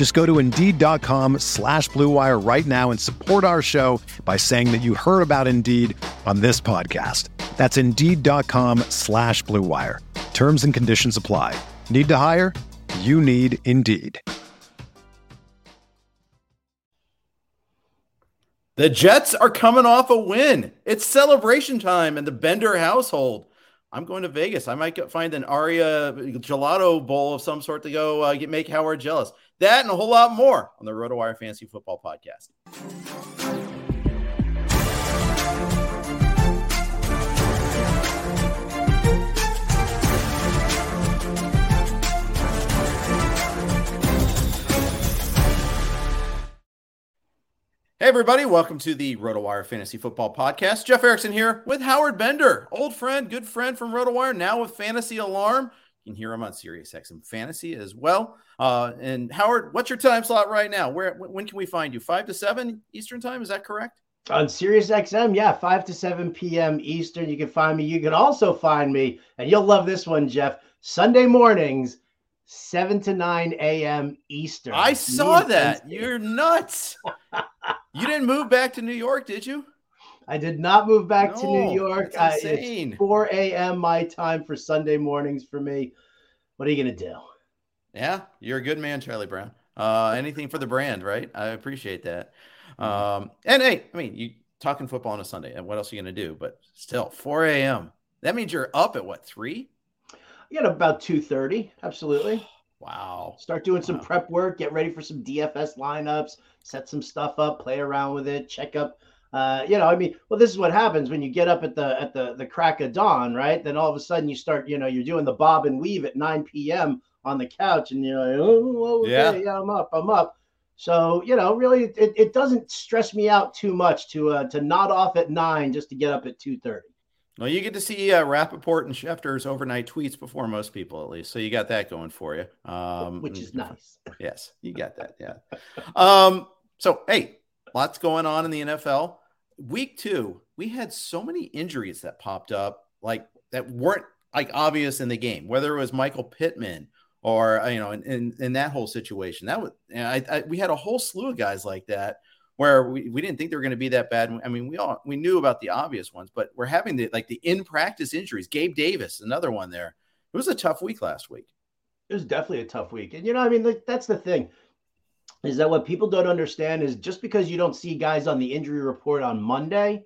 Just go to Indeed.com slash BlueWire right now and support our show by saying that you heard about Indeed on this podcast. That's Indeed.com slash BlueWire. Terms and conditions apply. Need to hire? You need Indeed. The Jets are coming off a win. It's celebration time in the Bender household. I'm going to Vegas. I might find an Aria gelato bowl of some sort to go uh, get make Howard jealous. That and a whole lot more on the RotoWire Fantasy Football Podcast. Hey, everybody, welcome to the RotoWire Fantasy Football Podcast. Jeff Erickson here with Howard Bender, old friend, good friend from RotoWire, now with Fantasy Alarm. You can hear him on SiriusXM Fantasy as well. Uh, and Howard, what's your time slot right now? Where when can we find you? Five to seven Eastern time, is that correct? On SiriusXM, yeah, five to seven p.m. Eastern. You can find me. You can also find me, and you'll love this one, Jeff. Sunday mornings, seven to nine a.m. Eastern. I saw that. You're nuts. you didn't move back to New York, did you? I did not move back No, to New York. I, it's 4 a.m. my time for Sunday mornings for me. What are you gonna do? Yeah, you're a good man, Charlie Brown. Uh, anything for the brand, right? I appreciate that. Um, and hey, I mean, you talking football on a Sunday, and what else are you gonna do? But still, 4 a.m. That means you're up at what three? You know, about 2:30. Absolutely. Wow. Start doing some prep work. Get ready for some DFS lineups. Set some stuff up. Play around with it. Check up. Uh, you know, I mean, well, this is what happens when you get up at the at the the crack of dawn, right? Then all of a sudden you start, you know, you're doing the bob and weave at 9 p.m. on the couch, and you're like, oh, okay, Yeah. yeah, I'm up, I'm up. So you know, really, it, it doesn't stress me out too much to uh, to nod off at nine just to get up at 2:30. Well, you get to see uh, Rapoport and Schefter's overnight tweets before most people, at least. So you got that going for you. Um, which is nice. Yes, you got that. Yeah. Um, so hey, lots going on in the NFL. Week two, we had so many injuries that popped up, like that weren't like obvious in the game, whether it was Michael Pittman or uh, you know, in, in, in that whole situation. That was and I, I we had a whole slew of guys like that where we, we didn't think they were going to be that bad. I mean, we all we knew about the obvious ones, but we're having the like the in practice injuries. Gabe Davis, another one there. It was a tough week last week. It was definitely a tough week. And you know, I mean, like, that's the thing is that what people don't understand is just because you don't see guys on the injury report on Monday,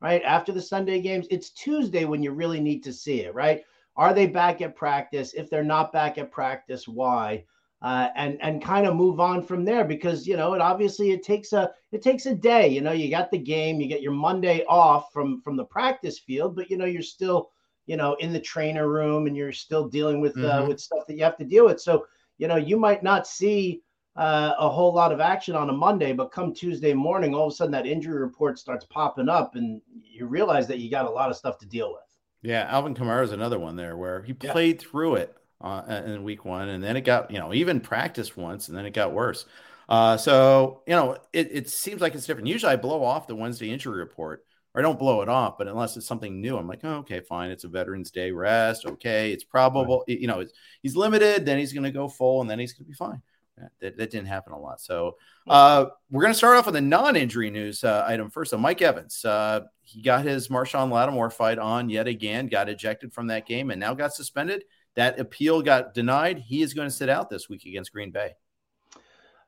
right? After the Sunday games, it's Tuesday when you really need to see it, right? Are they back at practice? If they're not back at practice, why? Uh, and and kind of move on from there because you know it obviously it takes a it takes a day you know you got the game you get your Monday off from from the practice field but you know you're still you know in the trainer room and you're still dealing with uh, Mhm. with stuff that you have to deal with so you know you might not see uh, a whole lot of action on a Monday, but come Tuesday morning, all of a sudden that injury report starts popping up, and you realize that you got a lot of stuff to deal with. Yeah, Alvin Kamara is another one there where he Yeah. played through it uh, in week one, and then it got you know even practiced once, and then it got worse. Uh, so you know it, it seems like it's different. Usually, I blow off the Wednesday injury report, or I don't blow it off, but unless it's something new, I'm like, oh, okay, fine, it's a Veterans Day rest. Okay, it's probable. You know, it's, he's limited, then he's going to go full, and then he's going to be fine. That, that, didn't happen a lot. So uh, we're going to start off with a non-injury news uh, item first. So Mike Evans, uh, he got his Marshon Lattimore fight on yet again, got ejected from that game, and now got suspended. That appeal got denied. He is going to sit out this week against Green Bay.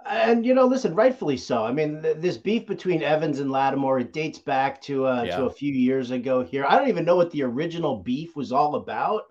And you know, listen, rightfully so. I mean, th- this beef between Evans and Lattimore it dates back to uh, Yeah. to a few years ago. Here, I don't even know what the original beef was all about.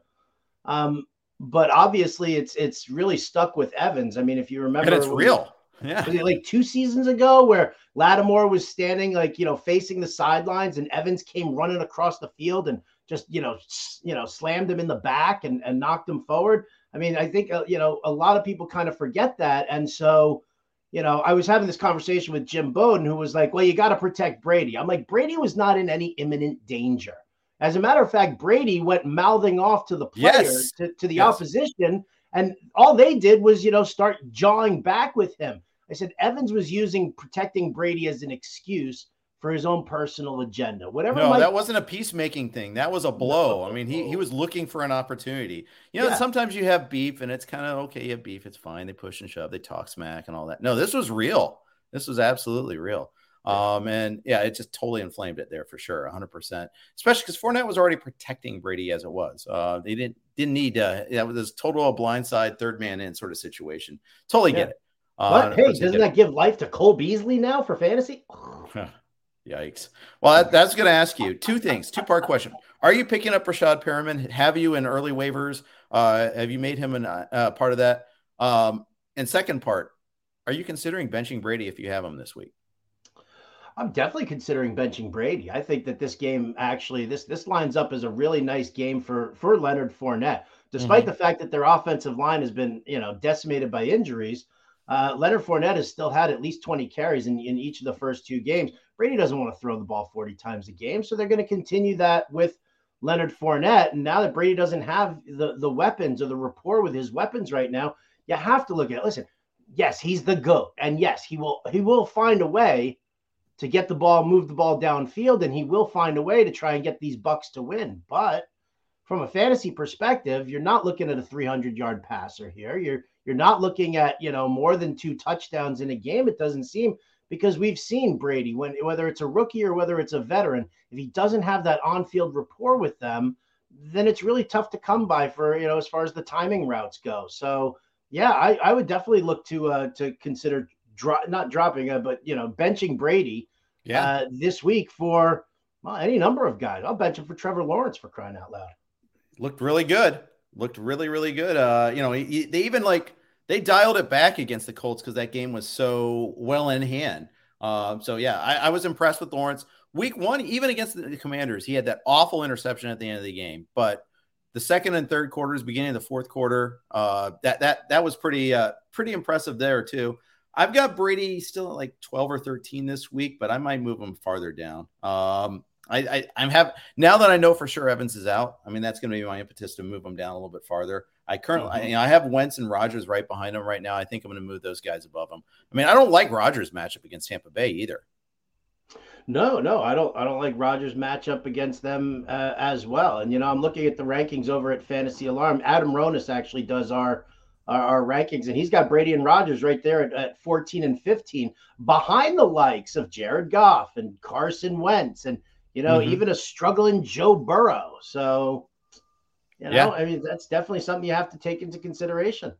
Um, but obviously, it's it's really stuck with Evans. I mean, if you remember, And it's real. Yeah. was it like two seasons ago where Lattimore was standing like you know facing the sidelines and Evans came running across the field and just you know you know slammed him in the back and, and knocked him forward. I mean, I think uh, you know a lot of people kind of forget that, and so you know I was having this conversation with Jim Bowden who was like, "Well, you got to protect Brady." I'm like, Brady was not in any imminent danger. As a matter of fact, Brady went mouthing off to the players Yes. to, to the Yes. opposition, and all they did was you know start jawing back with him. I said Evans was using protecting Brady as an excuse for his own personal agenda. Whatever. No, Mike- that wasn't a peacemaking thing. That was a blow. I mean, he, he was looking for an opportunity. You know, Yeah. sometimes you have beef and it's kind of okay, you have beef, it's fine. They push and shove, they talk smack and all that. No, this was real. This was absolutely real. Um, and yeah, it just totally inflamed it there for sure, 100%. Especially because Fournette was already protecting Brady as it was. Uh, they didn't didn't need uh, that was this total blindside third man in sort of situation. Totally get it. Uh, Hey, doesn't that give life to Cole Beasley now for fantasy? Yikes. Well, that, that's going to ask you two things, two part question. Are you picking up Rashad Perriman? Have you in early waivers? Uh, have you made him a uh, part of that? Um, and second part, are you considering benching Brady if you have him this week? I'm definitely considering benching Brady. I think that this game actually this this lines up as a really nice game for for Leonard Fournette, despite Mhm. the fact that their offensive line has been you know decimated by injuries. Uh, Leonard Fournette has still had at least 20 carries in, in each of the first two games. Brady doesn't want to throw the ball 40 times a game, so they're going to continue that with Leonard Fournette. And now that Brady doesn't have the the weapons or the rapport with his weapons right now, you have to look at it. Listen, yes, he's the goat, and yes, he will he will find a way to get the ball, move the ball downfield, and he will find a way to try and get these Bucks to win. But from a fantasy perspective, you're not looking at a 300 yard passer here. You're you're not looking at you know more than two touchdowns in a game. It doesn't seem because we've seen Brady when whether it's a rookie or whether it's a veteran, if he doesn't have that on-field rapport with them, then it's really tough to come by for you know as far as the timing routes go. So yeah, I, I would definitely look to uh, to consider dro- not dropping uh, but you know benching Brady Yeah. uh, this week for well, any number of guys. I'll bench him for Trevor Lawrence for crying out loud. Looked really good. Looked really, really good. Uh, you know, he, he- they even like they dialed it back against the Colts because that game was so well in hand. Um, so yeah, I, I was impressed with Lawrence. Week one, even against the, the Commanders, he had that awful interception at the end of the game. But the second and third quarters, beginning of the fourth quarter, uh, that that that was pretty uh, pretty impressive there too. I've got Brady still at like 12 or 13 this week, but I might move him farther down. Um, I, I I'm have now that I know for sure Evans is out. I mean, that's going to be my impetus to move him down a little bit farther. I currently, I, Mhm. you know, I have Wentz and Rodgers right behind him right now. I think I'm going to move those guys above him. I mean, I don't like Rodgers' matchup against Tampa Bay either. No, no, I don't. I don't like Rodgers' matchup against them uh, as well. And you know, I'm looking at the rankings over at Fantasy Alarm. Adam Ronis actually does our our, our rankings, and he's got Brady and Rodgers right there at, at 14 and 15, behind the likes of Jared Goff and Carson Wentz, and you know, Mhm. even a struggling Joe Burrow. So, you know, Yeah. I mean, that's definitely something you have to take into consideration.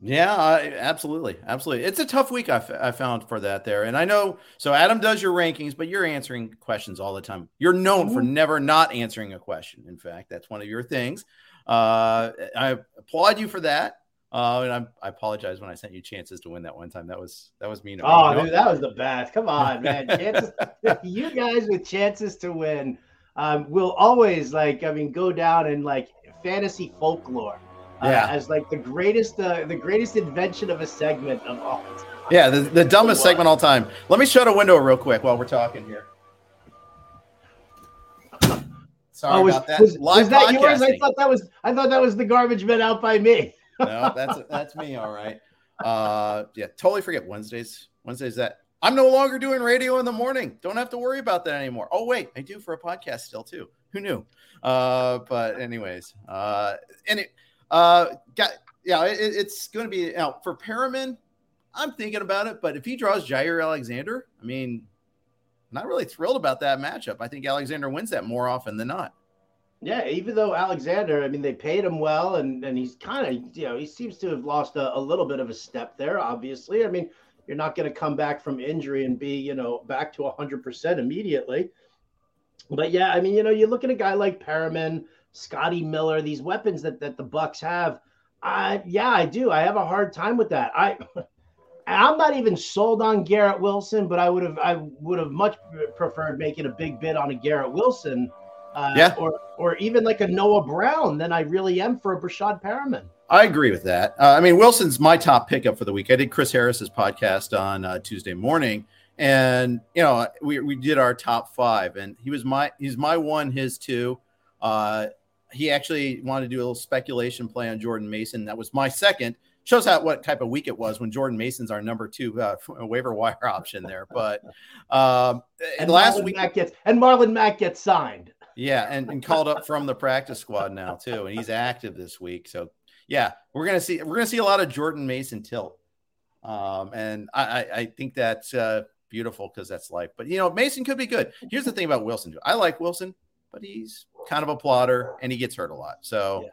Yeah, I, absolutely, absolutely. It's a tough week I, f- I found for that there, and I know. So Adam does your rankings, but you're answering questions all the time. You're known for never not answering a question. In fact, that's one of your things. Uh, I applaud you for that. Uh, and I'm, I apologize when I sent you chances to win that one time. That was that was mean. Oh, No- dude, that was the best. Come on, man. Chances, you guys with chances to win um, will always like, I mean, go down in like fantasy folklore. Uh, Yeah. as like the greatest, uh, the greatest invention of a segment of all time. Yeah, the, the dumbest segment all time. Let me shut a window real quick while we're talking here. Sorry Oh, was, about that. was, Live was that yours? I thought that was, I thought that was the garbage men out by me. No, that's that's me. All right. Uh, yeah, totally forget Wednesdays. Wednesdays that I'm no longer doing radio in the morning. Don't have to worry about that anymore. Oh wait, I do for a podcast still too. Who knew? Uh, but anyways, uh, and it, uh, got yeah, it, it's going to be now for Perriman. I'm thinking about it, but if he draws Jaire Alexander, I mean, not really thrilled about that matchup. I think Alexander wins that more often than not. Yeah, even though Alexander, I mean, they paid him well, and and he's kind of, you know, he seems to have lost a, a little bit of a step there. Obviously, I mean, you're not going to come back from injury and be, you know, back to 100% immediately. But yeah, I mean, you know, you look at a guy like Perriman, Scotty Miller, these weapons that that the Bucks have. I yeah, I do. I have a hard time with that. I I'm not even sold on Garrett Wilson, but I would have I would have much preferred making a big bid on a Garrett Wilson, uh, yeah, or or even like a Noah Brown than I really am for a Breshad Perriman. I agree with that. Uh, I mean, Wilson's my top pickup for the week. I did Chris Harris's podcast on uh, Tuesday morning, and you know we, we did our top five, and he was my he's my one, his two. Uh, he actually wanted to do a little speculation play on Jordan Mason. That was my second. Shows how what type of week it was when Jordan Mason's our number two uh, waiver wire option there. But um, and last Marlon week Mack gets and Marlon Mack gets signed. Yeah, and, and called up from the practice squad now too, and he's active this week. So yeah, we're gonna see we're gonna see a lot of Jordan Mason tilt, um, and I, I, I think that's uh, beautiful because that's life. But you know, Mason could be good. Here's the thing about Wilson. I like Wilson, but he's kind of a plotter and he gets hurt a lot. So yeah.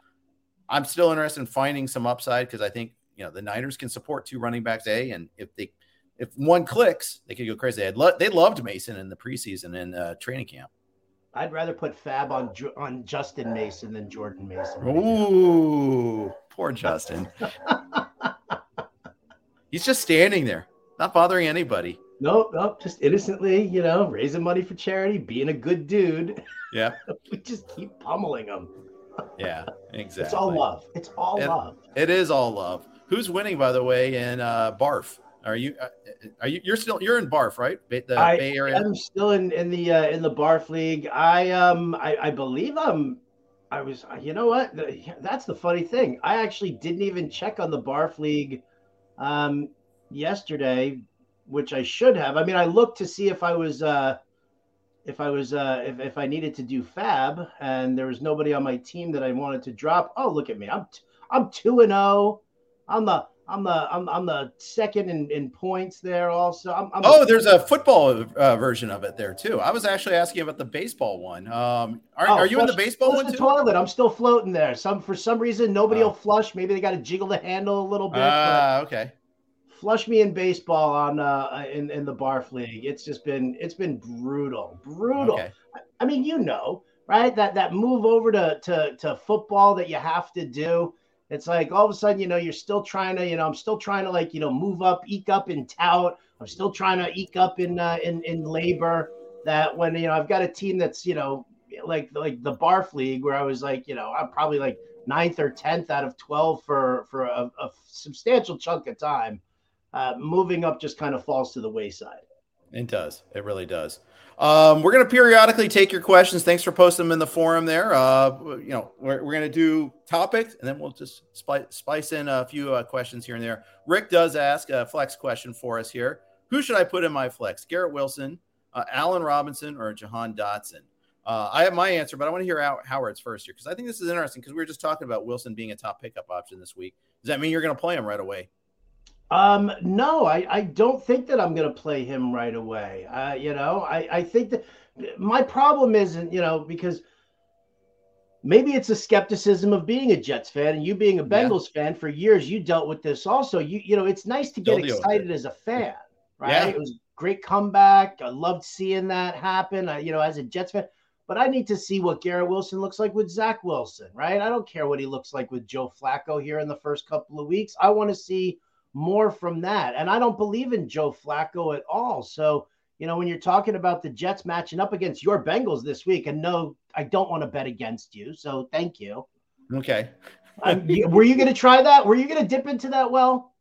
I'm still interested in finding some upside because I think you know the Niners can support two running backs a, and if they if one clicks, they could go crazy. They lo- they loved Mason in the preseason and uh, training camp. I'd rather put Fab on on Justin Mason than Jordan Mason. Right Ooh, now. poor Justin. He's just standing there, not bothering anybody. Nope, nope, just innocently, you know, raising money for charity, being a good dude. Yeah. we just keep pummeling them. yeah, exactly. It's all love. It's all it, love. It is all love. Who's winning, by the way, in uh, Barf? Are you? Uh, are you? You're still. You're in Barf, right? The I, Bay Area. I'm still in in the uh, in the Barf League. I um I, I believe I'm. I was. You know what? That's the funny thing. I actually didn't even check on the Barf League, um, yesterday, which I should have. I mean, I looked to see if I was uh if I was uh, if, if I needed to do fab and there was nobody on my team that I wanted to drop, oh look at me, I'm t- I'm two and zero. Oh. I'm the I'm the I'm, I'm the second in, in points there. Also, I'm, I'm oh, a- there's a football uh, version of it there too. I was actually asking about the baseball one. Um, are, oh, are you flush, in the baseball one the too? Toilet. I'm still floating there. Some for some reason nobody oh. will flush. Maybe they got to jiggle the handle a little bit. Ah, uh, okay flush me in baseball on uh in in the barf league it's just been it's been brutal brutal okay. i mean you know right that that move over to to to football that you have to do it's like all of a sudden you know you're still trying to you know i'm still trying to like you know move up eke up in tout i'm still trying to eke up in uh, in in LABR that when you know i've got a team that's you know like like the barf league where i was like you know i'm probably like ninth or tenth out of 12 for for a, a substantial chunk of time uh, moving up just kind of falls to the wayside. It does. It really does. Um, we're going to periodically take your questions. Thanks for posting them in the forum there. Uh, you know, we're, we're going to do topics and then we'll just spice, in a few uh, questions here and there. Rick does ask a flex question for us here. Who should I put in my flex? Garrett Wilson, uh, Allen Robinson, or Jahan Dotson? Uh, I have my answer, but I want to hear Howard's first here because I think this is interesting because we were just talking about Wilson being a top pickup option this week. Does that mean you're going to play him right away? Um, no, I, I don't think that I'm going to play him right away. Uh, you know, I, I think that my problem isn't, you know, because maybe it's a skepticism of being a Jets fan and you being a Bengals yeah. fan for years, you dealt with this also. You, you know, it's nice to get excited as a fan, right? Yeah. It was great comeback. I loved seeing that happen. I, you know, as a Jets fan, but I need to see what Garrett Wilson looks like with Zach Wilson, right? I don't care what he looks like with Joe Flacco here in the first couple of weeks. I want to see more from that. And I don't believe in Joe Flacco at all. So, you know, when you're talking about the Jets matching up against your Bengals this week, and no, I don't want to bet against you. So thank you. Okay. um, were you going to try that? Were you going to dip into that well?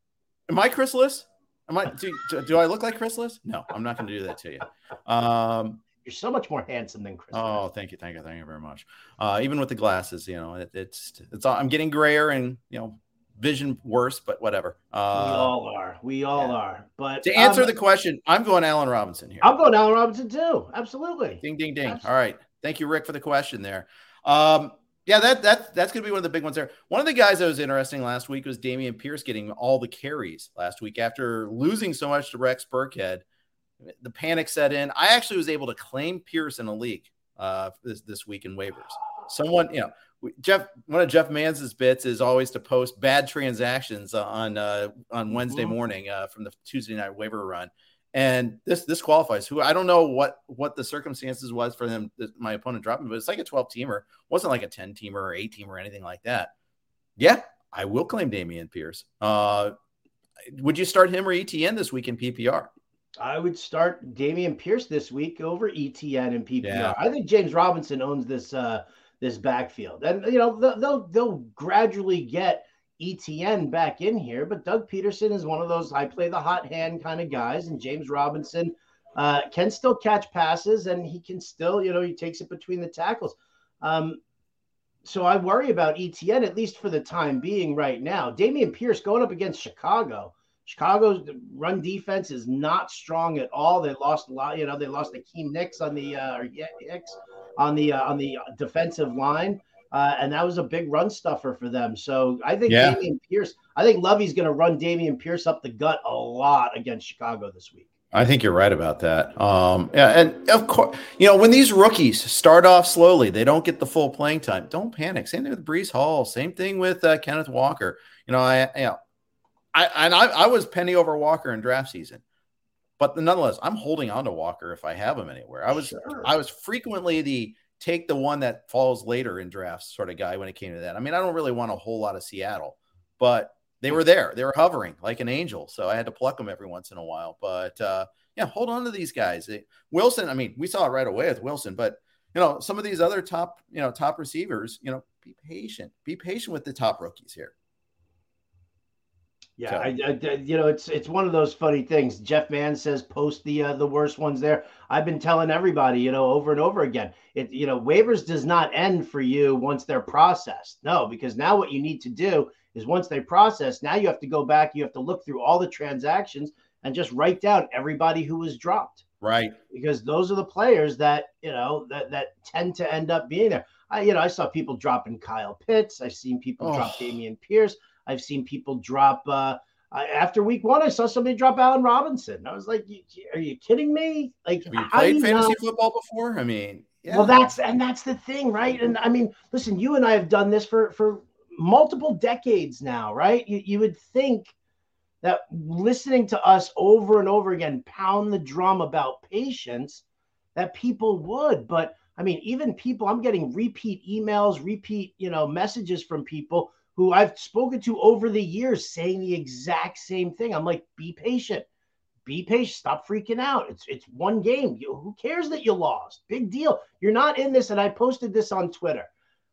Am I Chris Liss? Am I? Do, do I look like Chris Liss? No, I'm not going to do that to you. Um, You're so much more handsome than Chris. Oh, thank you, thank you, thank you very much. Uh, even with the glasses, you know, it, it's it's all, I'm getting grayer and you know vision worse, but whatever. Uh, we all are. We all yeah. are. But to answer um, the question, I'm going Allen Robinson here. I'm going Allen Robinson too. Absolutely. Ding, ding, ding. Absolutely. All right. Thank you, Rick, for the question there. Um, yeah, that that that's gonna be one of the big ones there. One of the guys that was interesting last week was Dameon Pierce getting all the carries last week after losing so much to Rex Burkhead. The panic set in. I actually was able to claim Pierce in a league uh, this this week in waivers. Someone, you know, Jeff, one of Jeff Mans's bits is always to post bad transactions on uh, on Wednesday mm-hmm. morning uh, from the Tuesday night waiver run, and this this qualifies. Who I don't know what what the circumstances was for them. My opponent dropping, but it's like a twelve teamer, wasn't like a ten teamer or eight teamer or anything like that. Yeah, I will claim Dameon Pierce. Uh, would you start him or ETN this week in PPR? I would start Dameon Pierce this week over ETN and PPR. Yeah. I think James Robinson owns this uh, this backfield, and you know they'll they'll gradually get ETN back in here, but Doug Pederson is one of those I play the hot hand kind of guys, and James Robinson uh, can still catch passes, and he can still you know he takes it between the tackles. Um, so I worry about ETN at least for the time being right now. Dameon Pierce going up against Chicago Chicago's run defense is not strong at all. They lost a lot. You know, they lost Akiem Hicks on the uh, or Hicks on the uh, on the defensive line, uh, and that was a big run stuffer for them. So I think yeah. Dameon Pierce. I think Lovie's going to run Dameon Pierce up the gut a lot against Chicago this week. I think you're right about that. Um, yeah, and of course, you know when these rookies start off slowly, they don't get the full playing time. Don't panic. Same thing with Breece Hall. Same thing with uh, Kenneth Walker. You know, I you know I and I, I was penny over Walker in draft season, but nonetheless, I'm holding on to Walker if I have him anywhere. I was sure. I was frequently the take the one that falls later in drafts sort of guy when it came to that. I mean, I don't really want a whole lot of Seattle, but they were there. They were hovering like an angel, so I had to pluck them every once in a while. But uh, yeah, hold on to these guys. Wilson, I mean, we saw it right away with Wilson, but you know, some of these other top, you know, top receivers, you know, be patient. Be patient with the top rookies here. Yeah, so. I, I, you know, it's it's one of those funny things. Jeff Mann says post the uh, the worst ones there. I've been telling everybody, you know, over and over again. It you know, waivers does not end for you once they're processed. No, because now what you need to do is once they process, now you have to go back. You have to look through all the transactions and just write down everybody who was dropped. Right. Because those are the players that you know that that tend to end up being there. I you know I saw people dropping Kyle Pitts. I've seen people oh. drop Dameon Pierce. I've seen people drop. Uh, after week one, I saw somebody drop Allen Robinson. I was like, "Are you kidding me?" Like, Have you played fantasy football before? I mean, yeah. well, that's and that's the thing, right? And I mean, listen, you and I have done this for for multiple decades now, right? You you would think that listening to us over and over again pound the drum about patience, that people would, but I mean, even people, I'm getting repeat emails, repeat, you know, messages from people who I've spoken to over the years saying the exact same thing. I'm like, be patient. Be patient. Stop freaking out. It's it's one game. You, who cares that you lost? Big deal. You're not in this. And I posted this on Twitter.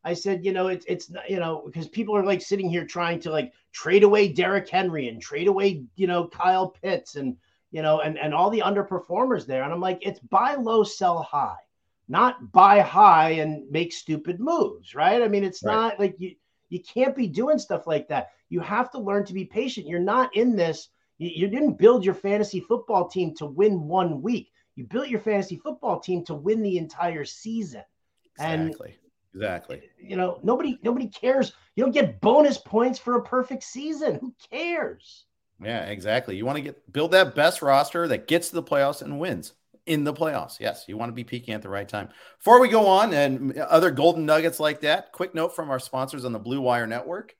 I said, you know, it's it's you know because people are like sitting here trying to like trade away Derrick Henry and trade away you know Kyle Pitts and you know and and all the underperformers there. And I'm like, it's buy low, sell high, not buy high and make stupid moves, right? I mean, it's right. not like you you can't be doing stuff like that. You have to learn to be patient. You're not in this. You, you didn't build your fantasy football team to win one week. You built your fantasy football team to win the entire season. Exactly. And, exactly. You know, nobody nobody cares. You don't get bonus points for a perfect season. Who cares? Yeah, exactly. You want to get build that best roster that gets to the playoffs and wins in the playoffs. Yes, you want to be peaking at the right time. Before we go on and other golden nuggets like that, quick note from our sponsors on the Blue Wire Network.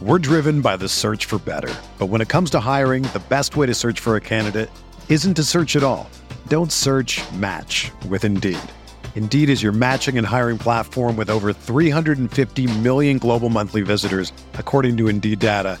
We're driven by the search for better. But when it comes to hiring, the best way to search for a candidate isn't to search at all. Don't search match with Indeed. Indeed is your matching and hiring platform with over 350 million global monthly visitors, according to Indeed data,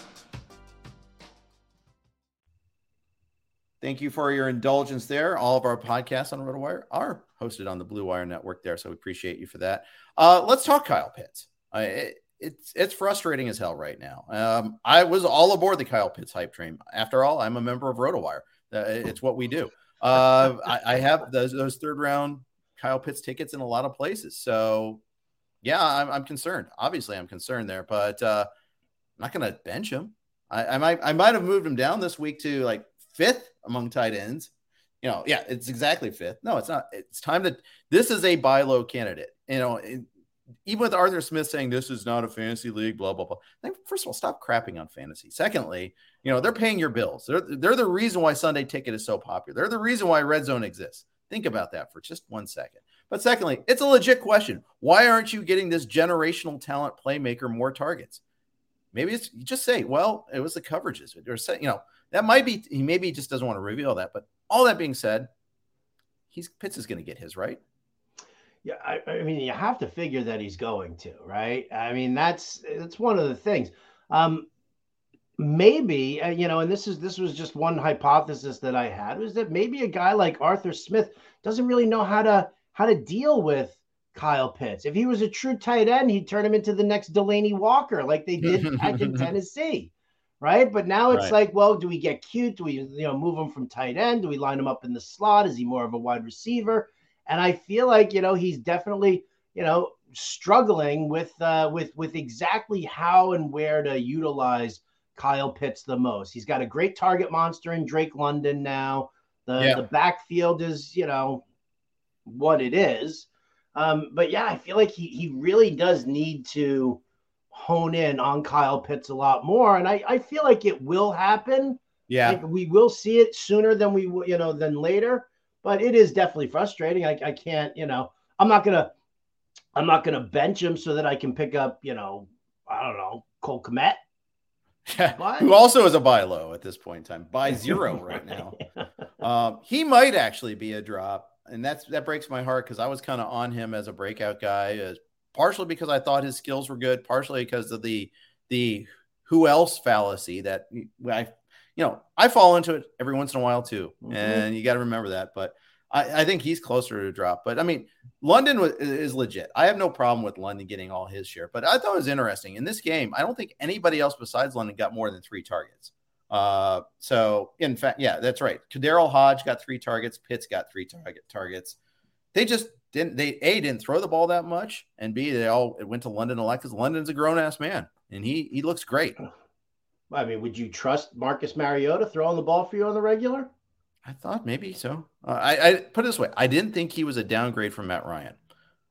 Thank you for your indulgence there. All of our podcasts on RotoWire are hosted on the Blue Wire Network there, so we appreciate you for that. Uh, let's talk Kyle Pitts. it, it's it's frustrating as hell right now. Um, I was all aboard the Kyle Pitts hype train. After all, I'm a member of RotoWire. Uh, it's what we do. Uh, I, I, have those those third round Kyle Pitts tickets in a lot of places. So yeah, I'm, I'm concerned. Obviously, I'm concerned there, but uh, I'm not going to bench him. I, I might I might have moved him down this week to like fifth among tight ends. You know, yeah, it's exactly fifth. No, it's not. It's time to. This is a buy low candidate. You know, it, even with Arthur Smith saying this is not a fantasy league, blah blah blah. Think, first of all, stop crapping on fantasy. Secondly, you know they're paying your bills. They're they're the reason why Sunday Ticket is so popular. They're the reason why Red Zone exists. Think about that for just one second. But secondly, it's a legit question. Why aren't you getting this generational talent playmaker more targets? Maybe it's you just say, well, it was the coverages. Or say, you know, that might be he maybe just doesn't want to reveal that. But all that being said, he's Pitts is going to get his right. Yeah, I, I, mean, you have to figure that he's going to, right? I mean, that's that's one of the things. Um, maybe uh, you know, and this is this was just one hypothesis that I had was that maybe a guy like Arthur Smith doesn't really know how to how to deal with Kyle Pitts. If he was a true tight end, he'd turn him into the next Delanie Walker, like they did back in Tennessee, right? But now it's right. like, well, do we get cute? Do we, you know, move him from tight end? Do we line him up in the slot? Is he more of a wide receiver? And I feel like you know he's definitely you know struggling with uh, with with exactly how and where to utilize Kyle Pitts the most. He's got a great target monster in Drake London now. The yeah. the backfield is you know what it is. Um, but yeah, I feel like he he really does need to hone in on Kyle Pitts a lot more, and I, I feel like it will happen. Yeah, like we will see it sooner than we you know than later. But it is definitely frustrating. I, I can't you know I'm not gonna I'm not gonna bench him so that I can pick up you know I don't know Cole Kmet. Who also is a buy low at this point in time, buy zero right now. um, he might actually be a drop and that's that breaks my heart because I was kind of on him as a breakout guy, uh, partially because I thought his skills were good, partially because of the the who else fallacy that I, you know, I fall into it every once in a while too, mm-hmm. and you got to remember that. But I, I, think he's closer to drop. But I mean, London was, is legit. I have no problem with London getting all his share. But I thought it was interesting in this game. I don't think anybody else besides London got more than three targets. Uh, so in fact, yeah, that's right. KhaDarel Hodge got three targets. Pitts got three target targets. They just didn't. They a didn't throw the ball that much, and b they all went to London a lot because London's a grown ass man, and he he looks great. I mean, would you trust Marcus Mariota throwing the ball for you on the regular? I thought maybe so. Uh, I, I, put it this way: I didn't think he was a downgrade from Matt Ryan,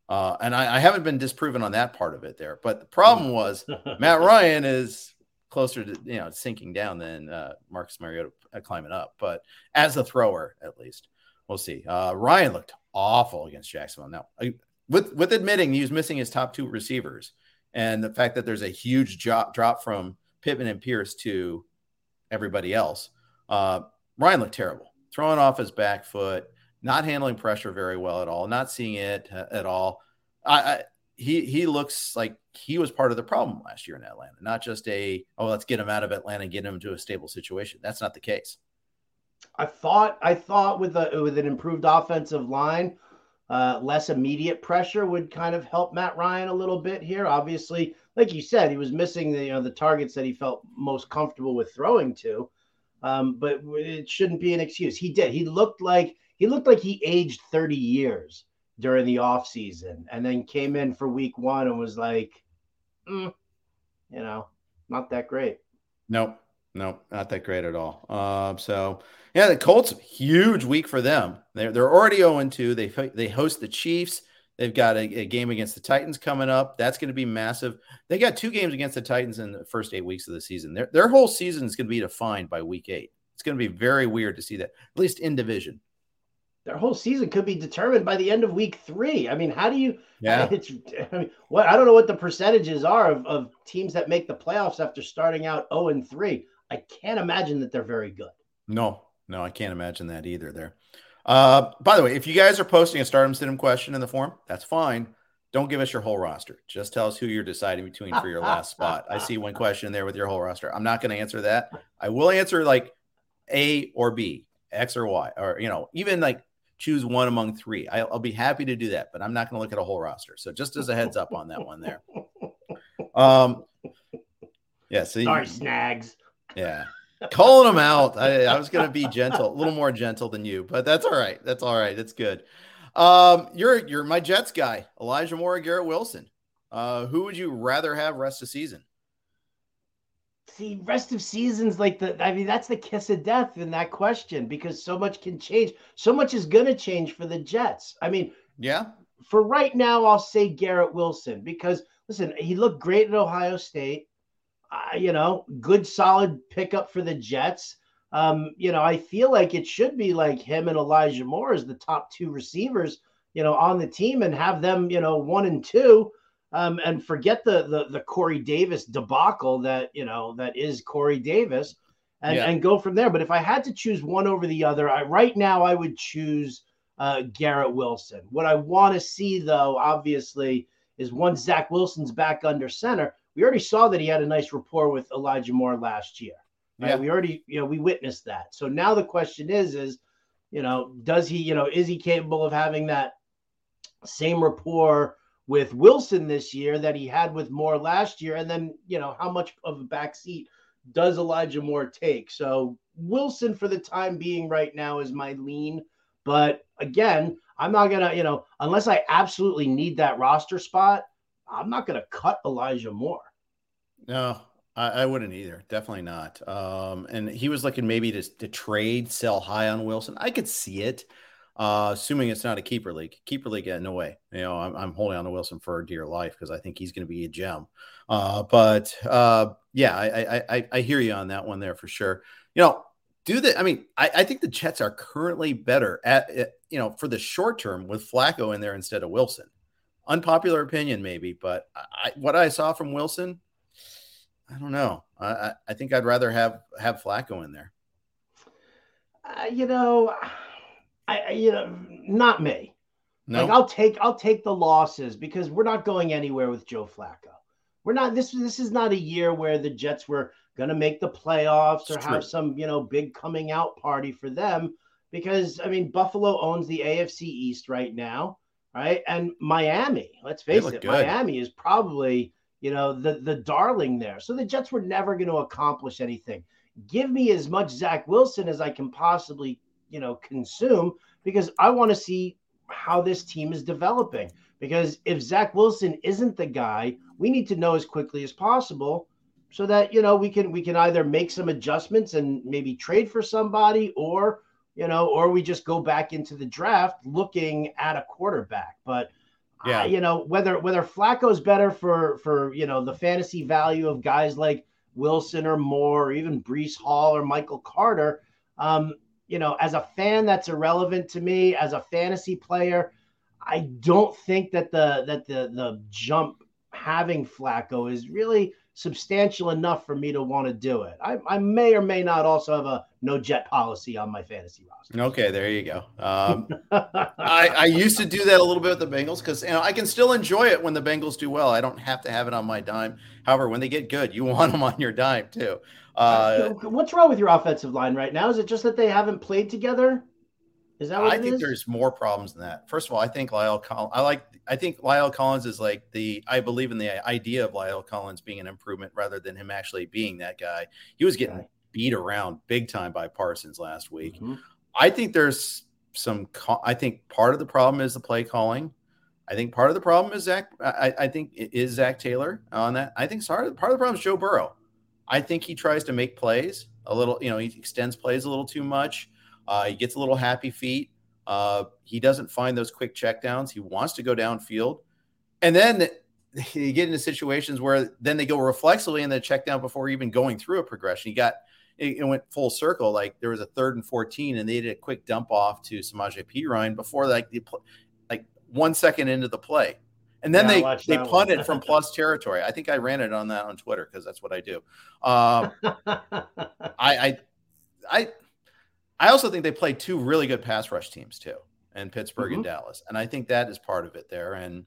uh, and I, I, haven't been disproven on that part of it there. But the problem was Matt Ryan is closer to you know sinking down than uh, Marcus Mariota uh, climbing up. But as a thrower, at least, we'll see. Uh, Ryan looked awful against Jacksonville. Now, with with admitting he was missing his top two receivers, and the fact that there's a huge drop drop from Pittman and Pierce to everybody else, uh, Ryan looked terrible, throwing off his back foot, not handling pressure very well at all, not seeing it uh, at all. I, I he he looks like he was part of the problem last year in Atlanta, not just a oh let's get him out of Atlanta and get him to a stable situation. That's not the case. I thought I thought with a with an improved offensive line, uh, less immediate pressure would kind of help Matt Ryan a little bit here. Obviously, like you said, he was missing the you know the targets that he felt most comfortable with throwing to. Um, but it shouldn't be an excuse. He did. He looked like he looked like he aged 30 years during the off season, and then came in for week one and was like, mm, you know, not that great. Nope. Nope, not that great at all. Uh, so yeah, the Colts huge week for them. They're they're already 0 2. They they host the Chiefs. They've got a, a game against the Titans coming up. That's going to be massive. They got two games against the Titans in the first eight weeks of the season. Their their whole season is going to be defined by week eight. It's going to be very weird to see that, at least in division their whole season could be determined by the end of week three. I mean, how do you? Yeah, it's. I mean, what I don't know what the percentages are of, of teams that make the playoffs after starting out zero oh and three. I can't imagine that they're very good. No, no, I can't imagine that either. There. Uh, by the way, if you guys are posting a stardom sit question in the forum, that's fine. Don't give us your whole roster. Just tell us who you're deciding between for your last spot. I see one question there with your whole roster. I'm not going to answer that. I will answer like A or B X or Y, or you know, even like choose one among three. I'll, I'll be happy to do that, but I'm not going to look at a whole roster. So just as a heads up on that one there. Um, yeah. So Sorry, snags. Yeah. Calling them out. I, I was going to be gentle, a little more gentle than you, but that's all right. That's all right. That's good. Um, you're you're my Jets guy, Elijah Moore, Garrett Wilson. Uh, who would you rather have rest of season? See, rest of seasons like the I mean, that's the kiss of death in that question because so much can change. So much is gonna change for the Jets. I mean, yeah. For right now, I'll say Garrett Wilson because listen, he looked great at Ohio State. Uh, you know, good solid pickup for the Jets. Um, you know, I feel like it should be like him and Elijah Moore as the top two receivers, you know, on the team and have them, you know, one and two um, and forget the, the the Corey Davis debacle that you know that is Corey Davis, and yeah. and go from there. But if I had to choose one over the other, I right now I would choose uh, Garrett Wilson. What I want to see though, obviously, is once Zach Wilson's back under center. We already saw that he had a nice rapport with Elijah Moore last year. Right? Yeah. We already, you know, we witnessed that. So now the question is, is, you know, does he, you know, is he capable of having that same rapport with Wilson this year that he had with Moore last year? And then, you know, how much of a backseat does Elijah Moore take? So Wilson for the time being right now is my lean. But again, I'm not gonna, you know, unless I absolutely need that roster spot, I'm not gonna cut Elijah Moore. No, I, I wouldn't either. Definitely not. Um, and he was looking maybe to, to trade, sell high on Wilson. I could see it uh, assuming it's not a keeper league. Keeper league, no way. You know, I'm, I'm holding on to Wilson for dear life because I think he's going to be a gem. Uh, but uh, yeah, I, I, I hear you on that one there for sure. You know, do the. I mean, I, I think the Jets are currently better at, at you know for the short term with Flacco in there instead of Wilson. Unpopular opinion, maybe, but I, what I saw from Wilson, I don't know. I, I think I'd rather have have Flacco in there. Uh, you know. I, you know, not me. No. Like I'll take I'll take the losses because we're not going anywhere with Joe Flacco. We're not this this is not a year where the Jets were gonna make the playoffs or have some, you know, big coming out party for them. Because I mean Buffalo owns the AFC East right now, right? And Miami, let's face it, good. Miami is probably, you know, the the darling there. So the Jets were never going to accomplish anything. Give me as much Zach Wilson as I can possibly you know consume because I want to see how this team is developing. Because if Zach Wilson isn't the guy, we need to know as quickly as possible so that you know we can we can either make some adjustments and maybe trade for somebody or you know or we just go back into the draft looking at a quarterback but yeah you know whether whether Flacco's better for for you know the fantasy value of guys like Wilson or Moore or even Breece Hall or Michael Carter um you know, as a fan, that's irrelevant to me. As a fantasy player, I don't think that the that the the jump having Flacco is really substantial enough for me to want to do it. I, I may or may not also have a no jet policy on my fantasy roster. Okay, there you go. Um, I, I used to do that a little bit with the Bengals because you know I can still enjoy it when the Bengals do well. I don't have to have it on my dime. However, when they get good, you want them on your dime too. Uh, What's wrong with your offensive line right now? Is it just that they haven't played together? Is that what I think is? there's more problems than that. First of all, I think La'el Collins. I like. I think La'el Collins is like the. I believe in the idea of La'el Collins being an improvement rather than him actually being that guy. He was getting okay. beat around big time by Parsons last week. Mm-hmm. I think there's some. I think part of the problem is the play calling. I think part of the problem is Zach. I, I think it is Zac Taylor on that. I think part of the problem is Joe Burrow. I think he tries to make plays a little, you know, he extends plays a little too much. Uh, he gets a little happy feet. Uh, he doesn't find those quick checkdowns. He wants to go downfield. And then you get into situations where then they go reflexively and then check down before even going through a progression. He got it, went full circle. Like there was a third and 14, and they did a quick dump off to Samaje Perine before like the like one second into the play. And then yeah, they they punted from plus territory. I think I ran it on that on Twitter because that's what I do. Um, I, I I I also think they played two really good pass rush teams too, in Pittsburgh mm-hmm. and Dallas, and I think that is part of it there. And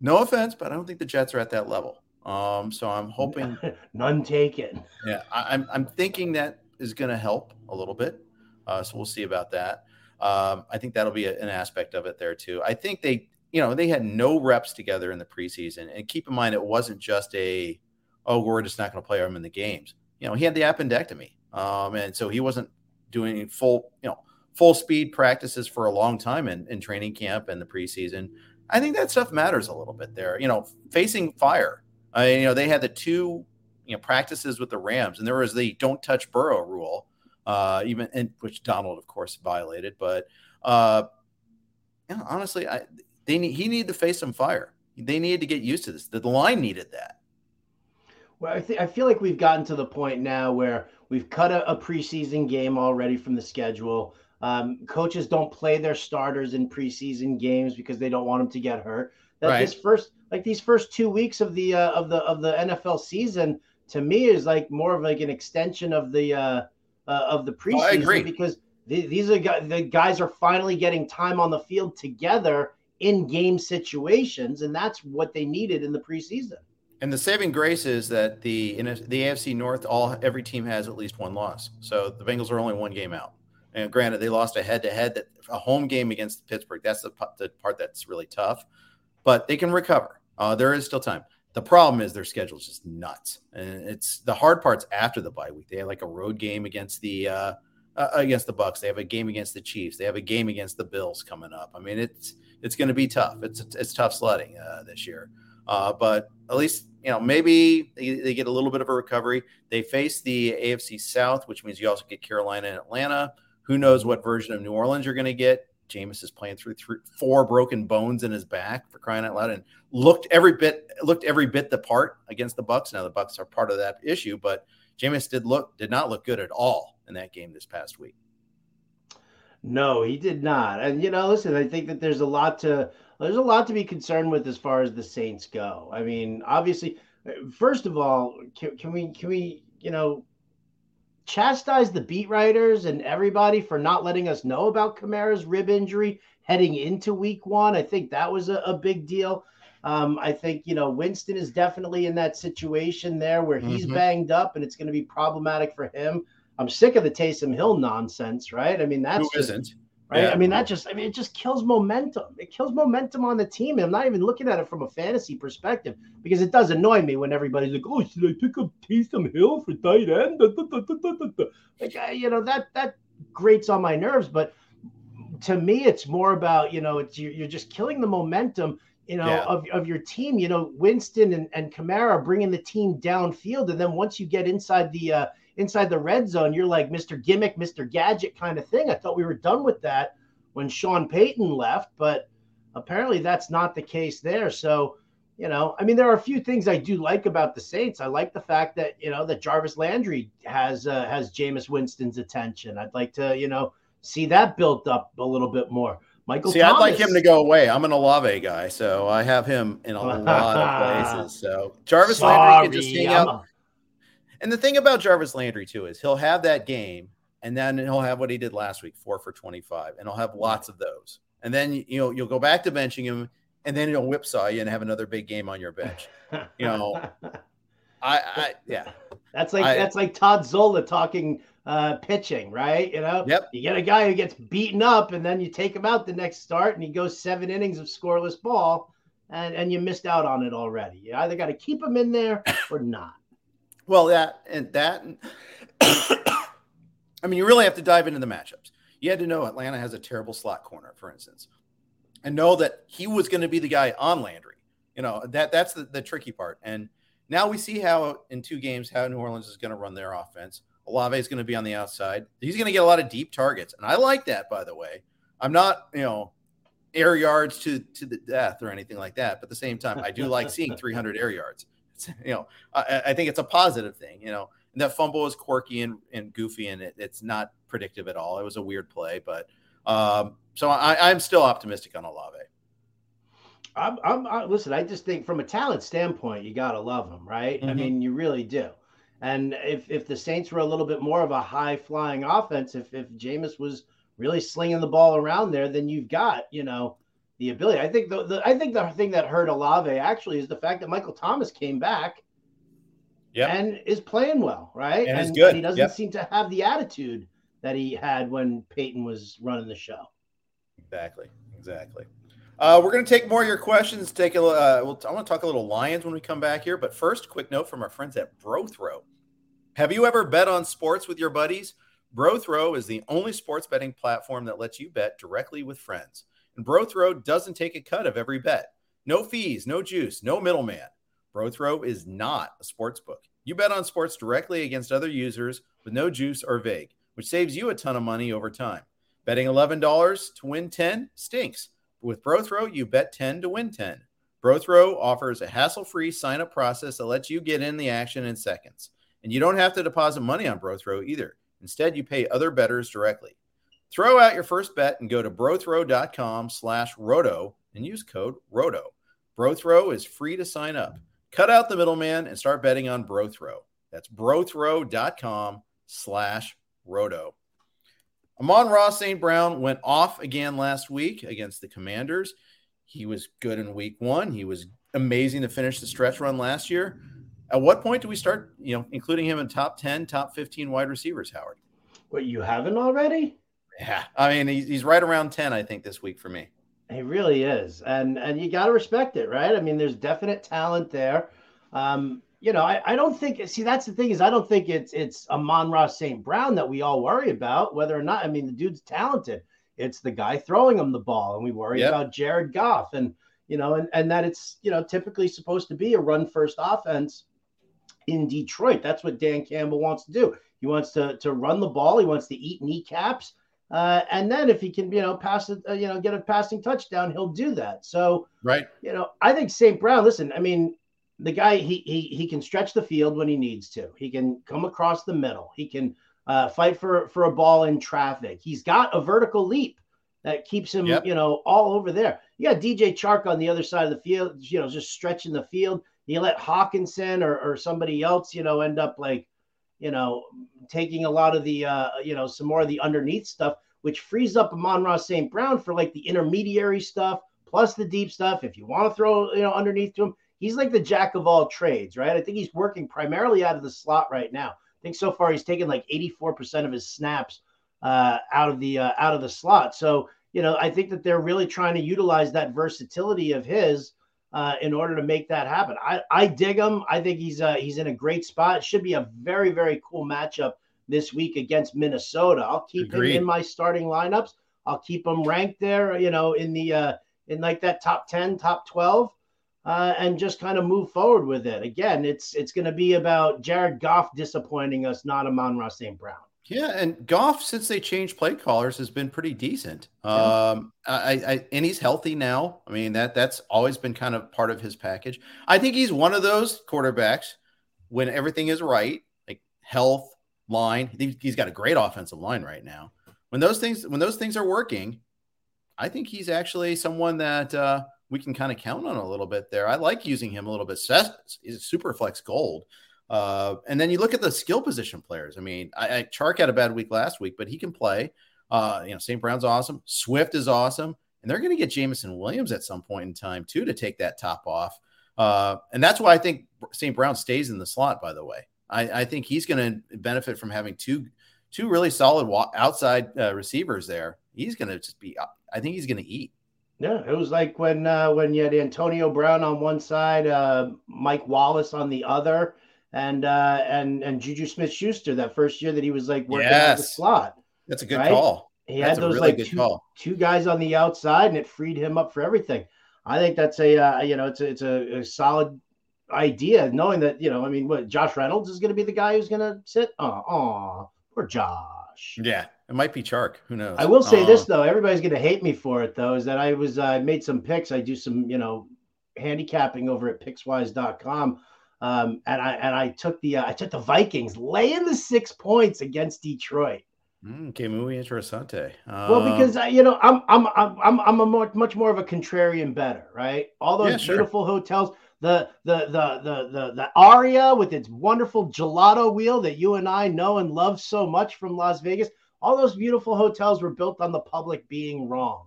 no offense, but I don't think the Jets are at that level. Um, so I'm hoping none taken. Yeah, I, I'm I'm thinking that is going to help a little bit. Uh, so we'll see about that. Um, I think that'll be a, an aspect of it there too. I think they, you know, they had no reps together in the preseason, and keep in mind it wasn't just a, oh, we're just not going to play him in the games. You know, he had the appendectomy, um, and so he wasn't doing full, you know, full speed practices for a long time in, in training camp and the preseason. I think that stuff matters a little bit there. You know, facing fire. I you know, they had the two you know practices with the Rams, and there was the don't touch Burrow rule, uh, even and which Donald, of course, violated. But uh, you know, honestly, I they need he needed to face some fire. They needed to get used to this. The line needed that. Well, I think I feel like we've gotten to the point now where we've cut a, a preseason game already from the schedule. Um, coaches don't play their starters in preseason games because they don't want them to get hurt. That right. this first, like these first two weeks of the uh, of the of the NFL season, to me is like more of like an extension of the uh, uh of the preseason oh, because the, these are the guys are finally getting time on the field together in game situations, and that's what they needed in the preseason. And the saving grace is that the in the AFC North, all every team has at least one loss. So the Bengals are only one game out. And granted, they lost a head-to-head that a home game against Pittsburgh. That's the, the part that's really tough, but they can recover. Uh, there is still time. The problem is their schedule is just nuts, and it's the hard parts after the bye week. They have like a road game against the uh, uh, against the Bucks. They have a game against the Chiefs. They have a game against the Bills coming up. I mean, it's it's going to be tough. It's it's tough sledding uh, this year, uh, but at least you know maybe they, they, get a little bit of a recovery. They face the AFC South, which means you also get Carolina and Atlanta. Who knows what version of New Orleans you're going to get? Jameis is playing through three, four broken bones in his back for crying out loud, and looked every bit looked every bit the part against the Bucks. Now the Bucks are part of that issue, but Jameis did look did not look good at all in that game this past week. No, he did not. And you know, listen, I think that there's a lot to there's a lot to be concerned with as far as the Saints go. I mean, obviously, first of all, can, can we can we you know chastise the beat writers and everybody for not letting us know about Kamara's rib injury heading into week one. I think that was a, a big deal. Um, I think, you know, Winston is definitely in that situation there where he's mm-hmm. banged up and it's going to be problematic for him. I'm sick of the Taysom Hill nonsense, right? I mean, that's Who not right? Yeah. I mean, that just, I mean, it just kills momentum. It kills momentum on the team. And I'm not even looking at it from a fantasy perspective because it does annoy me when everybody's like, oh, should I pick up Taysom Hill for tight end? Like, you know, that, that grates on my nerves. But to me, it's more about, you know, it's, you're just killing the momentum you know, yeah. of, of your team, you know, Winston and, and Kamara bringing the team downfield. And then once you get inside the uh, inside the red zone, you're like Mr. Gimmick, Mr. Gadget kind of thing. I thought we were done with that when Sean Payton left, but apparently that's not the case there. So, you know, I mean, there are a few things I do like about the Saints. I like the fact that you know that Jarvis Landry has uh, has Jameis Winston's attention. I'd like to you know see that built up a little bit more. Michael. See, Thomas. I'd like him to go away. I'm an Olave guy, so I have him in a lot of places. So Jarvis Sorry, Landry can just hang out. And the thing about Jarvis Landry too is he'll have that game, and then he'll have what he did last week, four for twenty-five, and he'll have lots of those. And then you know you'll go back to benching him, and then he'll whipsaw you and have another big game on your bench. You know, I, I yeah, that's like I, that's like Todd Zola talking uh, pitching, right? You know, yep. You get a guy who gets beaten up, and then you take him out the next start, and he goes seven innings of scoreless ball, and and you missed out on it already. You either got to keep him in there or not. Well, that and that. I mean, you really have to dive into the matchups. You had to know Atlanta has a terrible slot corner, for instance, and know that he was going to be the guy on Landry. You know that that's the, the tricky part. And now we see how in two games how New Orleans is going to run their offense. Olave is going to be on the outside. He's going to get a lot of deep targets, and I like that. By the way, I'm not you know air yards to to the death or anything like that. But at the same time, I do like seeing 300 air yards you know, I, I, think it's a positive thing. You know, and that fumble was quirky and, and goofy, and it, it's not predictive at all. It was a weird play, but um, so I, I'm still optimistic on Olave. I'm, I'm I, listen. I just think from a talent standpoint, you gotta love him, right? Mm-hmm. I mean, you really do. And if if the Saints were a little bit more of a high flying offense, if if Jameis was really slinging the ball around there, then you've got you know the ability. I think the, the I think the thing that hurt Olave actually is the fact that Michael Thomas came back yep. and is playing well, right? And, and, good. and he doesn't yep. seem to have the attitude that he had when Peyton was running the show. Exactly. Exactly. Uh, we're going to take more of your questions. Take a. Uh, we'll, I want to talk a little Lions when we come back here, but first, quick note from our friends at BroThrow. Have you ever bet on sports with your buddies? BroThrow is the only sports betting platform that lets you bet directly with friends. And BroThrow doesn't take a cut of every bet. No fees, no juice, no middleman. BroThrow is not a sports book. You bet on sports directly against other users with no juice or vig, which saves you a ton of money over time. Betting $11 to win 10 stinks. With BroThrow, you bet 10 to win 10. BroThrow offers a hassle-free sign-up process that lets you get in the action in seconds. And you don't have to deposit money on BroThrow either. Instead, you pay other bettors directly. Throw out your first bet and go to brothrow.com slash roto and use code ROTO. BroThrow is free to sign up. Cut out the middleman and start betting on BroThrow. That's brothrow.com slash roto. Amon-Ra St. Brown went off again last week against the Commanders. He was good in week one. He was amazing to finish the stretch run last year. At what point do we start, you know, including him in top 10, top 15 wide receivers, Howard? What, you haven't already? Yeah. I mean, he's, he's right around 10, I think, this week for me. He really is. And and you got to respect it, right? I mean, there's definite talent there. Um, you know, I, I don't think see that's the thing is I don't think it's it's Amon-Ra St. Brown that we all worry about, whether or not I mean the dude's talented. It's the guy throwing him the ball, and we worry yep. about Jared Goff and you know, and, and that it's you know typically supposed to be a run first offense in Detroit. That's what Dan Campbell wants to do. He wants to to run the ball. He wants to eat kneecaps. Uh, and then if he can, you know, pass it, uh, you know, get a passing touchdown, he'll do that. So, right, you know, I think St. Brown. Listen, I mean, the guy he he he can stretch the field when he needs to. He can come across the middle. He can uh, fight for for a ball in traffic. He's got a vertical leap that keeps him, yep. you know, all over there. You got DJ Chark on the other side of the field, you know, just stretching the field. You let Hockenson or, or somebody else, you know, end up like, you know, taking a lot of the, uh, you know, some more of the underneath stuff, which frees up Amon-Ra St. Brown for like the intermediary stuff plus the deep stuff. If you want to throw, you know, underneath to him, he's like the jack of all trades, right? I think he's working primarily out of the slot right now. I think so far he's taken like 84% of his snaps uh, out of the uh, out of the slot. So you know, I think that they're really trying to utilize that versatility of his uh, in order to make that happen. I, I dig him. I think he's uh, he's in a great spot. It should be a very very cool matchup this week against Minnesota. I'll keep Agreed. him in my starting lineups. I'll keep him ranked there, you know, in the uh, in like that top ten, top twelve uh, and just kind of move forward with it. Again, it's it's going to be about Jared Goff disappointing us, not Amon-Ra St. Brown. Yeah, and Goff since they changed play callers has been pretty decent. Yeah. Um, I, I and he's healthy now. I mean that that's always been kind of part of his package. I think he's one of those quarterbacks when everything is right, like health, line. He's got a great offensive line right now. When those things when those things are working, I think he's actually someone that uh, we can kind of count on a little bit there. I like using him a little bit. He's super flex gold. Uh, and then you look at the skill position players. I mean, I, I Chark had a bad week last week, but he can play. Uh, you know, St. Brown's awesome. Swift is awesome. And they're going to get Jameson Williams at some point in time, too, to take that top off. Uh, and that's why I think St. Brown stays in the slot, by the way. I, I think he's going to benefit from having two two really solid outside uh, receivers there. He's going to just be, I think he's going to eat. Yeah, it was like when uh, when you had Antonio Brown on one side, uh, Mike Wallace on the other, and uh, and and Juju Smith Schuster that first year that he was like working yes. the slot. That's a good right? call. He that's had those really like two, two guys on the outside, and it freed him up for everything. I think that's a uh, you know it's a, it's a, a, solid idea, knowing that you know I mean what Josh Reynolds is going to be the guy who's going to sit. Oh, oh, poor Josh. Yeah, it might be Chark. Who knows? I will say uh, this though, everybody's going to hate me for it though. Is that I was I uh, made some picks. I do some you know handicapping over at pickswise.com. Um, and I and I took the uh, I took the Vikings laying the six points against Detroit. Okay, que muy interesante. Uh, well, because I, you know I'm I'm I'm I'm a more, much more of a contrarian better, right? All those yeah, sure. beautiful hotels, the the the the the the Aria with its wonderful gelato wheel that you and I know and love so much from Las Vegas all those beautiful hotels were built on the public being wrong.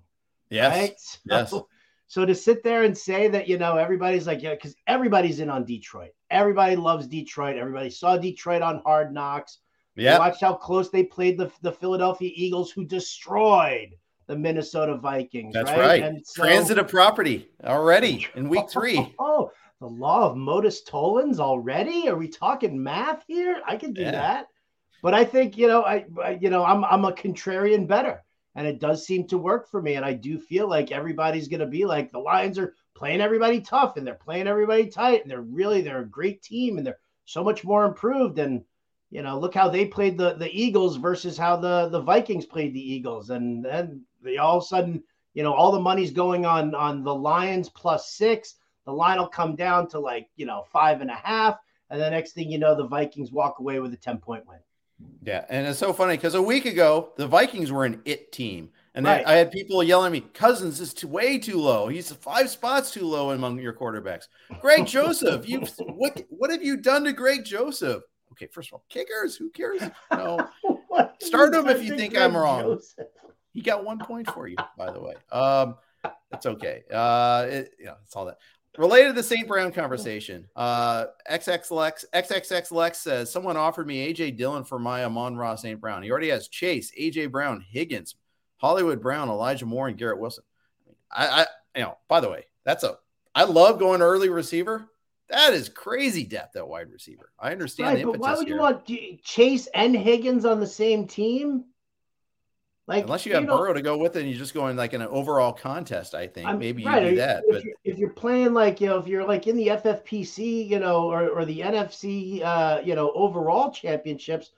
Yes. Right? So, yes. So to sit there and say that, you know, everybody's like, yeah, because everybody's in on Detroit. Everybody loves Detroit. Everybody saw Detroit on Hard Knocks. Yeah. You watched how close they played the, the Philadelphia Eagles, who destroyed the Minnesota Vikings. That's right. right. And so, Transitive property already in week three. Oh, the law of modus tollens already? Are we talking math here? I can do Yeah. that. But I think you know, I, I you know, I'm I'm a contrarian better, and it does seem to work for me. And I do feel like everybody's going to be like the Lions are playing everybody tough, and they're playing everybody tight, and they're really they're a great team, and they're so much more improved. And you know, look how they played the the Eagles versus how the the Vikings played the Eagles, and then they all of a sudden, you know, all the money's going on on the Lions plus six. The line will come down to like you know five and a half, and the next thing you know, the Vikings walk away with a ten point win. Yeah, and it's so funny because a week ago the Vikings were an it team, and Right. I had people yelling at me, "Cousins is too, way too low. He's five spots too low among your quarterbacks." Greg Joseph, you what what have you done to Greg Joseph? Okay, first of all, kickers, who cares? No, Start him if you think I'm wrong. Joseph? he got one point for you, by the way. Um, that's okay. Uh, it, yeah, it's all that. Related to the St. Brown conversation, uh, XX Lex, XXX Lex says someone offered me AJ Dillon for my Amon-Ra St. Brown. He already has Chase, AJ Brown, Higgins, Hollywood Brown, Elijah Moore, and Garrett Wilson. I, I, you know, by the way, that's a. I love going early receiver. That is crazy depth at wide receiver. I understand Right, the but why would you here. want Chase and Higgins on the same team? Like, Unless you have know, Burrow to go with it, and you're just going like in an overall contest. I think I'm- maybe you right, do that, but you're, playing like you know, if you're like in the FFPC, you know, or, or the NFFC, uh, you know, overall championships,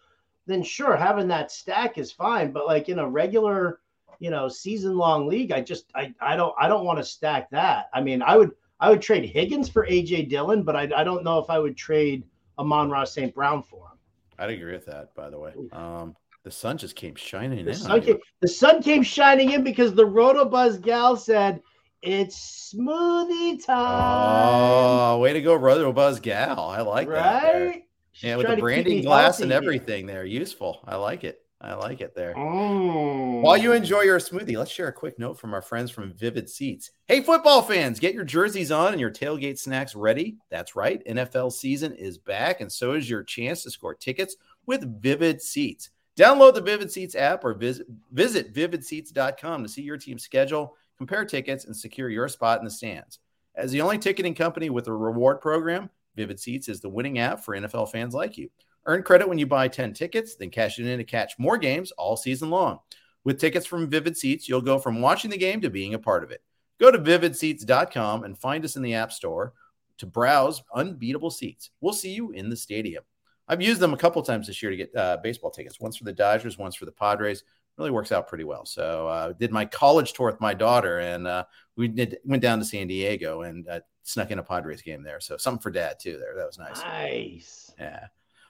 then sure, having that stack is fine. But like in a regular, you know, season long league, I just I I don't I don't want to stack that. I mean, I would I would trade Higgins for AJ Dillon, but I I don't know if I would trade Amon-Ra St. Brown for him. I'd agree with that. By the way, um, the sun just came shining The in. sun, came, the sun came shining in because the Rotobuzz gal said it's smoothie time. Oh, way to go, brother Buzz Gal. I like that. right? Yeah, with the branding glass and everything there. Useful. I like it. I like it there. Mm. While you enjoy your smoothie, let's share a quick note from our friends from Vivid Seats. Hey, football fans, get your jerseys on and your tailgate snacks ready. That's right. NFL season is back, and so is your chance to score tickets with Vivid Seats. Download the Vivid Seats app or visit, visit vividseats.com to see your team's schedule, compare tickets, and secure your spot in the stands. As the only ticketing company with a reward program, Vivid Seats is the winning app for NFL fans like you. Earn credit when you buy 10 tickets, then cash it in to catch more games all season long. With tickets from Vivid Seats, you'll go from watching the game to being a part of it. Go to vividseats.com and find us in the App Store to browse unbeatable seats. We'll see you in the stadium. I've used them a couple times this year to get uh, baseball tickets. Once for the Dodgers, once for the Padres. Really works out pretty well. So uh, did my college tour with my daughter, and uh, we did went down to San Diego and uh, snuck in a Padres game there. So something for dad too. There, that was nice. Nice. Yeah.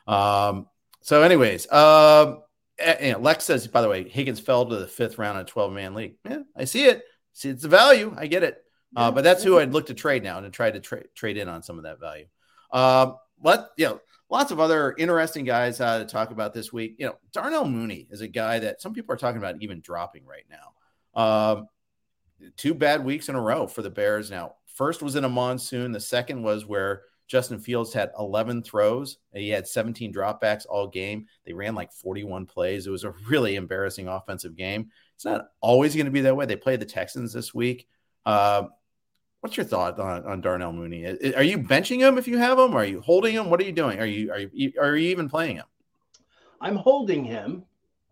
Um, so, anyways, um, know, Lex says, by the way, Higgins fell to the fifth round in a 12 man league. Yeah, I see it. See, it's the value. I get it. Uh, but that's who. I'd look to trade now and try to tra- trade in on some of that value. Um, let you know, lots of other interesting guys uh, to talk about this week. You know, Darnell Mooney is a guy that some people are talking about even dropping right now. Um, two bad weeks in a row for the Bears. Now, first was in a monsoon. The second was where Justin Fields had 11 throws. He had 17 dropbacks all game. They ran like 41 plays. It was a really embarrassing offensive game. It's not always going to be that way. They play the Texans this week. Uh, what's your thought on, on Darnell Mooney? Are you benching him if you have him? Are you holding him? What are you doing? Are you are you are you even playing him? I'm holding him.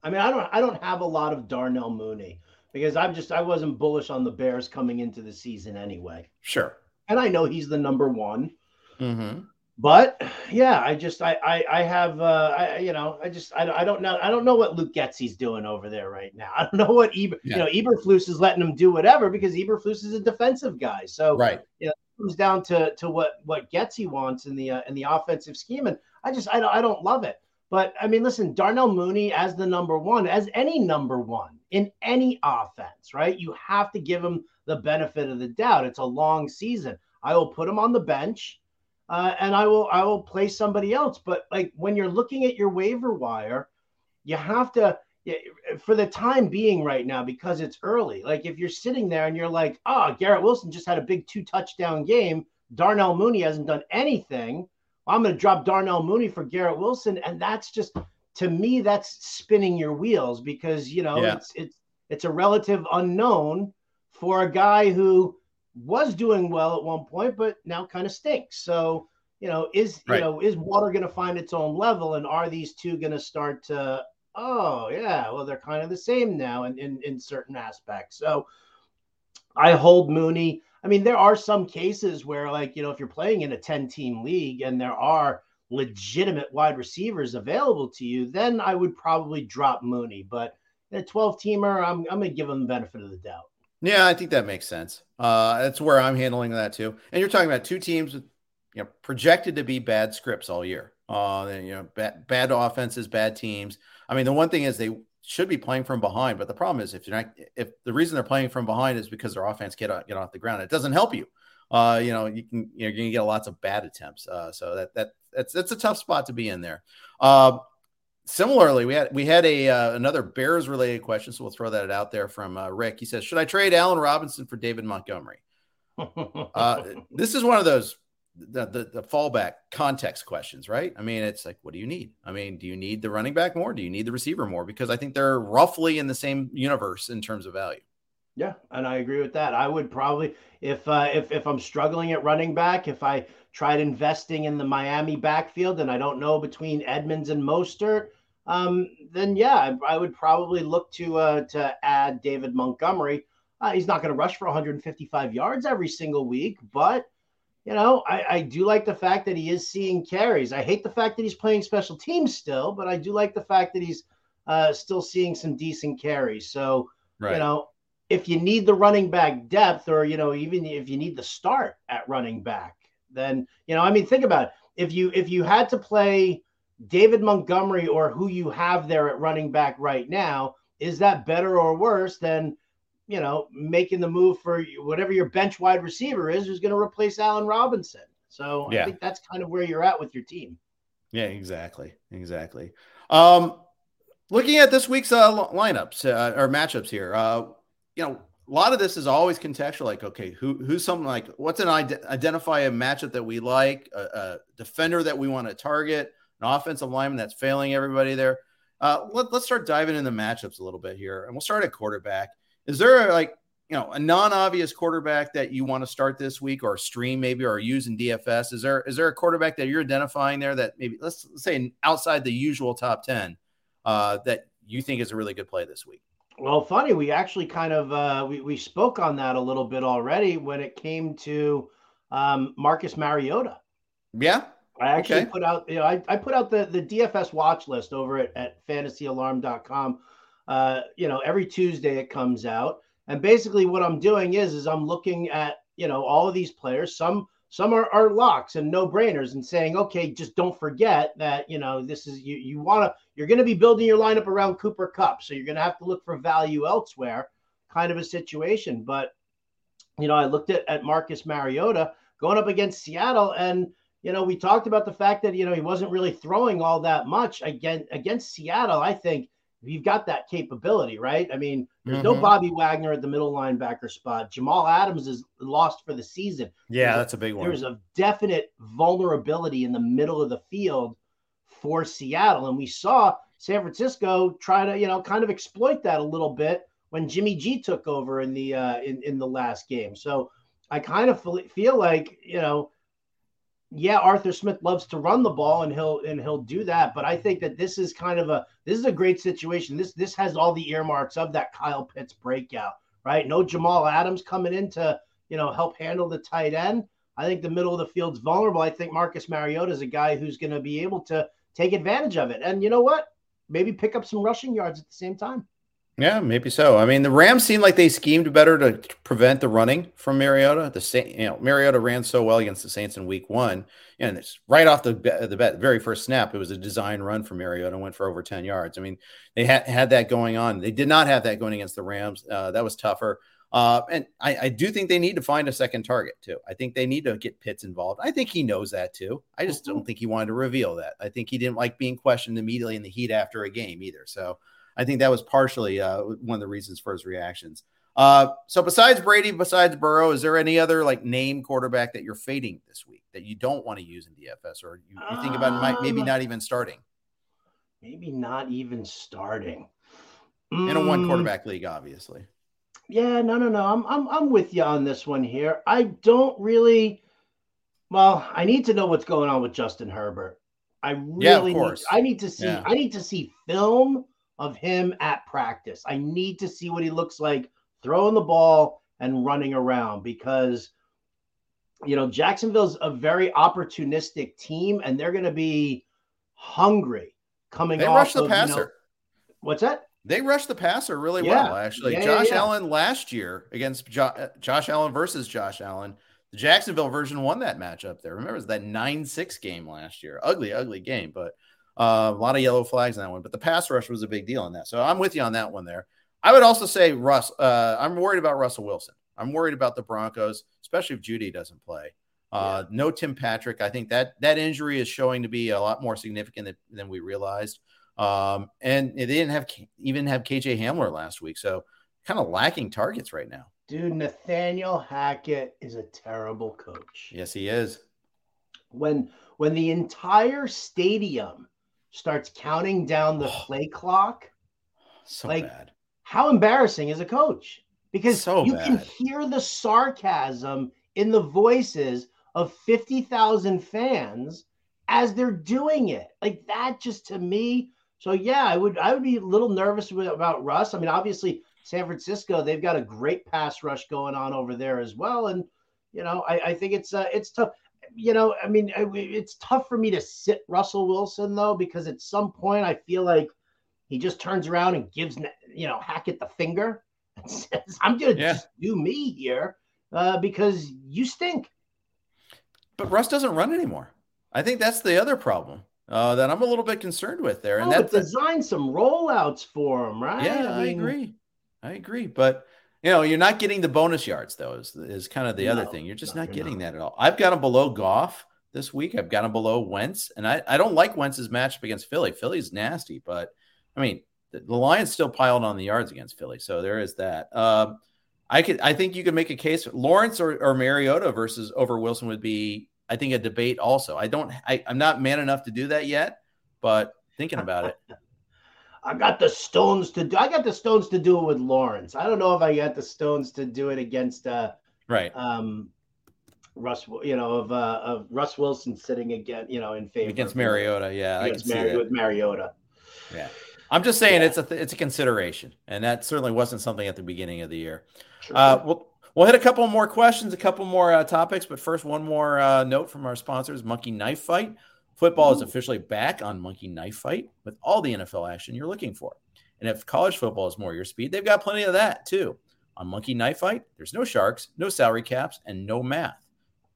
I mean, I don't I don't have a lot of Darnell Mooney because I'm just I wasn't bullish on the Bears coming into the season anyway. Sure. And I know he's the number one. Mm-hmm. But yeah, I just I I, I have uh I you know I just I, I don't know I don't know what Luke Getsy's doing over there right now. I don't know what Eber Yeah. you know Eberflus is letting him do whatever because Eberflus is a defensive guy. So Right. you it comes down to to what what Getsy wants in the uh, in the offensive scheme, and I just I don't I don't love it. But I mean, listen, Darnell Mooney as the number one, as any number one in any offense, right? You have to give him the benefit of the doubt. It's a long season. I will put him on the bench, uh, and I will I will play somebody else. But like when you're looking at your waiver wire, you have to for the time being right now because it's early. Like if you're sitting there and you're like, oh, Garrett Wilson just had a big two touchdown game. Darnell Mooney hasn't done anything. I'm going to drop Darnell Mooney for Garrett Wilson, and that's just to me, that's spinning your wheels because you know yeah. it's it's it's a relative unknown for a guy who was doing well at one point, but now kind of stinks. So, you know, is right. you know, is water going to find its own level, and are these two going to start to? Oh, yeah, well, they're kind of the same now in, in in certain aspects. So, I hold Mooney. I mean, there are some cases where, like, you know, if you're playing in a 10 team league and there are legitimate wide receivers available to you, then I would probably drop Mooney. But in a 12 teamer, I'm, I'm going to give him the benefit of the doubt. Yeah, I think that makes sense. Uh, that's where I'm handling that too. And you're talking about two teams with, you know, projected to be bad scripts all year. Uh, you know, bad, bad offenses, bad teams. I mean, the one thing is they should be playing from behind, but the problem is if you're not, if the reason they're playing from behind is because their offense get on get off the ground, it doesn't help you. Uh, you know, you can you're going to get lots of bad attempts. Uh, so that that that's that's a tough spot to be in there. Uh, similarly, we had we had a uh, another Bears related question, so we'll throw that out there from uh, Rick. He says, "Should I trade Allen Robinson for David Montgomery?" uh, this is one of those the, the, the fallback context questions, right? I mean, it's like, what do you need? I mean, do you need the running back more? Do you need the receiver more? Because I think they're roughly in the same universe in terms of value. Yeah, and I agree with that. I would probably, if uh, if if I'm struggling at running back, if I tried investing in the Miami backfield and I don't know between Edmonds and Mostert, um, then yeah, I, I, would probably look to uh, to add David Montgomery. Uh, he's not going to rush for 155 yards every single week, but you know, I, I do like the fact that he is seeing carries. I hate the fact that he's playing special teams still, but I do like the fact that he's uh, still seeing some decent carries. So, right. you know, if you need the running back depth, or you know, even if you need the start at running back, then you know, I mean, think about it. If you if you had to play David Montgomery or who you have there at running back right now, is that better or worse than you know making the move for whatever your bench wide receiver is, who's going to replace Allen Robinson? So yeah. I think that's kind of where you're at with your team. Yeah, exactly, exactly. Um, looking at this week's uh, lineups uh, or matchups here, uh, you know, a lot of this is always contextual. Like, okay, who who's something like what's an identify a matchup that we like, a, a defender that we want to target an offensive lineman that's failing everybody there. Uh, let, us start diving into the matchups a little bit here, and we'll start at quarterback. Is there a, like you know a non-obvious quarterback that you want to start this week, or stream maybe, or use in DFS? Is there is there a quarterback that you're identifying there that maybe let's, let's say outside the usual top ten uh, that you think is a really good play this week? Well, funny, we actually kind of uh, we we spoke on that a little bit already when it came to um, Marcus Mariota. Yeah, I actually okay. put out, you know, I, I put out the, the DFS watch list over at, at fantasyalarm.com. Uh, you know, every Tuesday it comes out. And basically what I'm doing is, is I'm looking at, you know, all of these players. Some, some are, are locks and no brainers and saying, okay, just don't forget that, you know, this is, you, you want to, you're going to be building your lineup around Cooper Kupp. So you're going to have to look for value elsewhere kind of a situation. But, you know, I looked at, at Marcus Mariota going up against Seattle and, you know, we talked about the fact that you know he wasn't really throwing all that much again against Seattle. I think you've got that capability, right? I mean, there's mm-hmm. no Bobby Wagner at the middle linebacker spot. Jamal Adams is lost for the season. Yeah, there's that's a, big one. There's a definite vulnerability in the middle of the field for Seattle, and we saw San Francisco try to you know kind of exploit that a little bit when Jimmy G took over in the uh, in in the last game. So I kind of feel like you know yeah, Arthur Smith loves to run the ball and he'll and he'll do that. But I think that this is kind of a this is a great situation. This this has all the earmarks of that Kyle Pitts breakout, right? No Jamal Adams coming in to you know help handle the tight end. I think the middle of the field's vulnerable. I think Marcus Mariota is a guy who's going to be able to take advantage of it. And you know what? Maybe pick up some rushing yards at the same time. Yeah, maybe so. I mean, the Rams seemed like they schemed better to prevent the running from Mariota. The Saint, you know, Mariota ran so well against the Saints in Week One, and it's right off the the bet, very first snap. It was a design run for Mariota, went for over ten yards. I mean, they had had that going on. They did not have that going against the Rams. Uh, that was tougher. Uh, and I, I, do think they need to find a second target too. I think they need to get Pitts involved. I think he knows that too. I just don't think he wanted to reveal that. I think he didn't like being questioned immediately in the heat after a game either. So. I think that was partially uh, one of the reasons for his reactions. Uh, so besides Brady, besides Burrow, is there any other like name quarterback that you're fading this week that you don't want to use in DFS or you, you think about might, maybe um, not even starting? maybe not even starting. In a one mm. quarterback league, obviously. Yeah, no, no, no. I'm I'm I'm with you on this one here. I don't really well, I need to know what's going on with Justin Herbert. I really yeah, need, I need to see yeah. I need to see film of him at practice. I need to see what he looks like throwing the ball and running around because you know Jacksonville's a very opportunistic team and they're going to be hungry coming they off rush the of, passer. You know, what's that? They rushed the passer really yeah. well, actually. Yeah, Josh Allen last year against jo- uh, Josh Allen versus Josh Allen the Jacksonville version won that matchup there. Remember, it was that 9 6 game last year. Ugly, ugly game, but uh, a lot of yellow flags in that one. But the pass rush was a big deal in that. So I'm with you on that one there. I would also say, Russ, uh, I'm worried about Russell Wilson. I'm worried about the Broncos, especially if Jeudy doesn't play. Uh, yeah. No Tim Patrick. I think that that injury is showing to be a lot more significant than, than we realized. Um, and they didn't have even have KJ Hamler last week, so kind of lacking targets right now. Dude, Nathaniel Hackett is a terrible coach. Yes, he is. When when the entire stadium starts counting down the oh, play clock, so like bad. how embarrassing is a coach? Because so you bad. can hear the sarcasm in the voices of 50,000 fans as they're doing it. Like that just to me. So yeah, I would I would be a little nervous about Russ. I mean, obviously San Francisco, they've got a great pass rush going on over there as well. And, you know, I, I think it's uh, it's tough. You know, I mean, it's tough for me to sit Russell Wilson, though, because at some point I feel like he just turns around and gives, you know, Hackett the finger and says, I'm going to yeah. just do me here uh, because you stink. But Russ doesn't run anymore. I think that's the other problem uh, that I'm a little bit concerned with there. And oh, that's design some rollouts for him, right? Yeah, I, mean, I agree. I agree, but you know, you're not getting the bonus yards though. Is, is kind of the no, other thing. You're just not getting not. that at all. I've got him below Goff this week. I've got him below Wentz, and I, I don't like Wentz's matchup against Philly. Philly's nasty, but I mean the, the Lions still piled on the yards against Philly, so there is that. Um, I could I think you could make a case Lawrence or, or Mariota versus over Wilson would be I think a debate also. I don't I, I'm not man enough to do that yet, but thinking about it. I got the stones to do. I got the stones to do it with Lawrence. I don't know if I got the stones to do it against uh right um Russ. You know of uh of Russ Wilson sitting again. You know in favor against Mariota. Yeah, against Mari- with Mariota. Yeah, I'm just saying yeah. it's a th- it's a consideration, and that certainly wasn't something at the beginning of the year. Sure. Uh, we'll we'll hit a couple more questions, a couple more uh, topics, but first, one more uh, note from our sponsors: Monkey Knife Fight. Football Ooh. is officially back on Monkey Knife Fight with all the NFL action you're looking for. And if college football is more your speed, they've got plenty of that too. On Monkey Knife Fight, there's no sharks, no salary caps, and no math.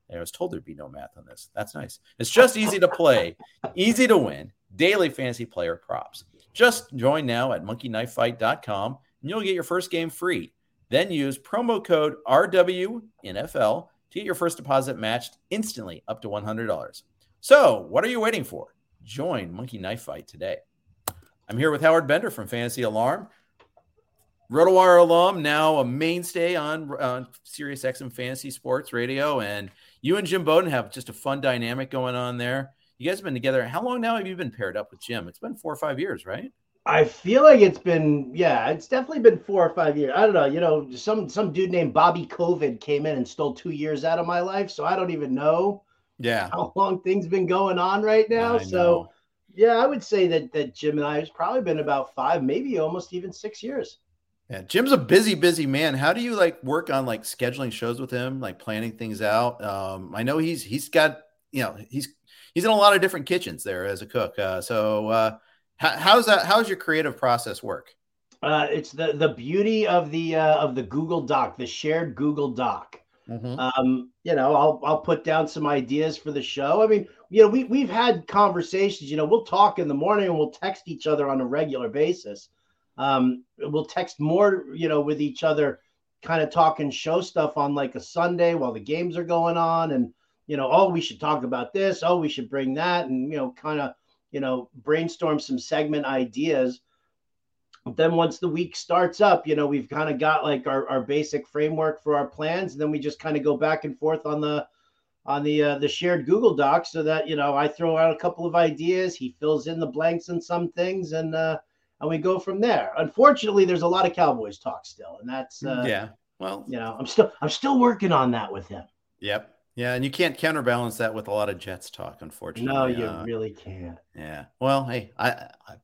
I was told there'd be no math on this. That's nice. It's just easy to play, easy to win, daily fantasy player props. Just join now at monkeyknifefight.com and you'll get your first game free. Then use promo code RWNFL to get your first deposit matched instantly up to $100. So, what are you waiting for? Join Monkey Knife Fight today. I'm here with Howard Bender from Fantasy Alarm, RotoWire alum, now a mainstay on, on Sirius XM Fantasy Sports Radio. And you and Jim Bowden have just a fun dynamic going on there. You guys have been together. How long now have you been paired up with Jim? It's been four or five years, right? I feel like it's been, yeah, it's definitely been four or five years. I don't know. You know, some some dude named Bobby COVID came in and stole two years out of my life, so I don't even know yeah how long things been going on right now. I so know. yeah, I would say that that Jim and I has probably been about five, maybe almost even six years. Yeah, Jim's a busy, busy man. How do you like work on like scheduling shows with him, like planning things out? Um, I know he's he's got you know he's he's in a lot of different kitchens there as a cook. Uh, so uh, how, how's that? How's your creative process work? Uh, it's the the beauty of the uh, of the Google Doc, the shared Google Doc. Mm-hmm. Um, you know, I'll I'll put down some ideas for the show. I mean, you know, we we've had conversations. You know, we'll talk in the morning and we'll text each other on a regular basis. Um, we'll text more, you know, with each other, kind of talking show stuff on like a Sunday while the games are going on, and you know, oh, we should talk about this. Oh, we should bring that, and you know, kind of, you know, brainstorm some segment ideas then once the week starts up, you know, we've kind of got like our, our basic framework for our plans. And then we just kind of go back and forth on the on the uh, the shared Google Doc so that you know I throw out a couple of ideas, he fills in the blanks in some things, and uh, and we go from there. Unfortunately, there's a lot of Cowboys talk still, and that's uh, yeah. Well, you know, I'm still I'm still working on that with him. Yep. Yeah, and you can't counterbalance that with a lot of Jets talk, unfortunately. No, you uh, really can't. Yeah. Well, hey, I, I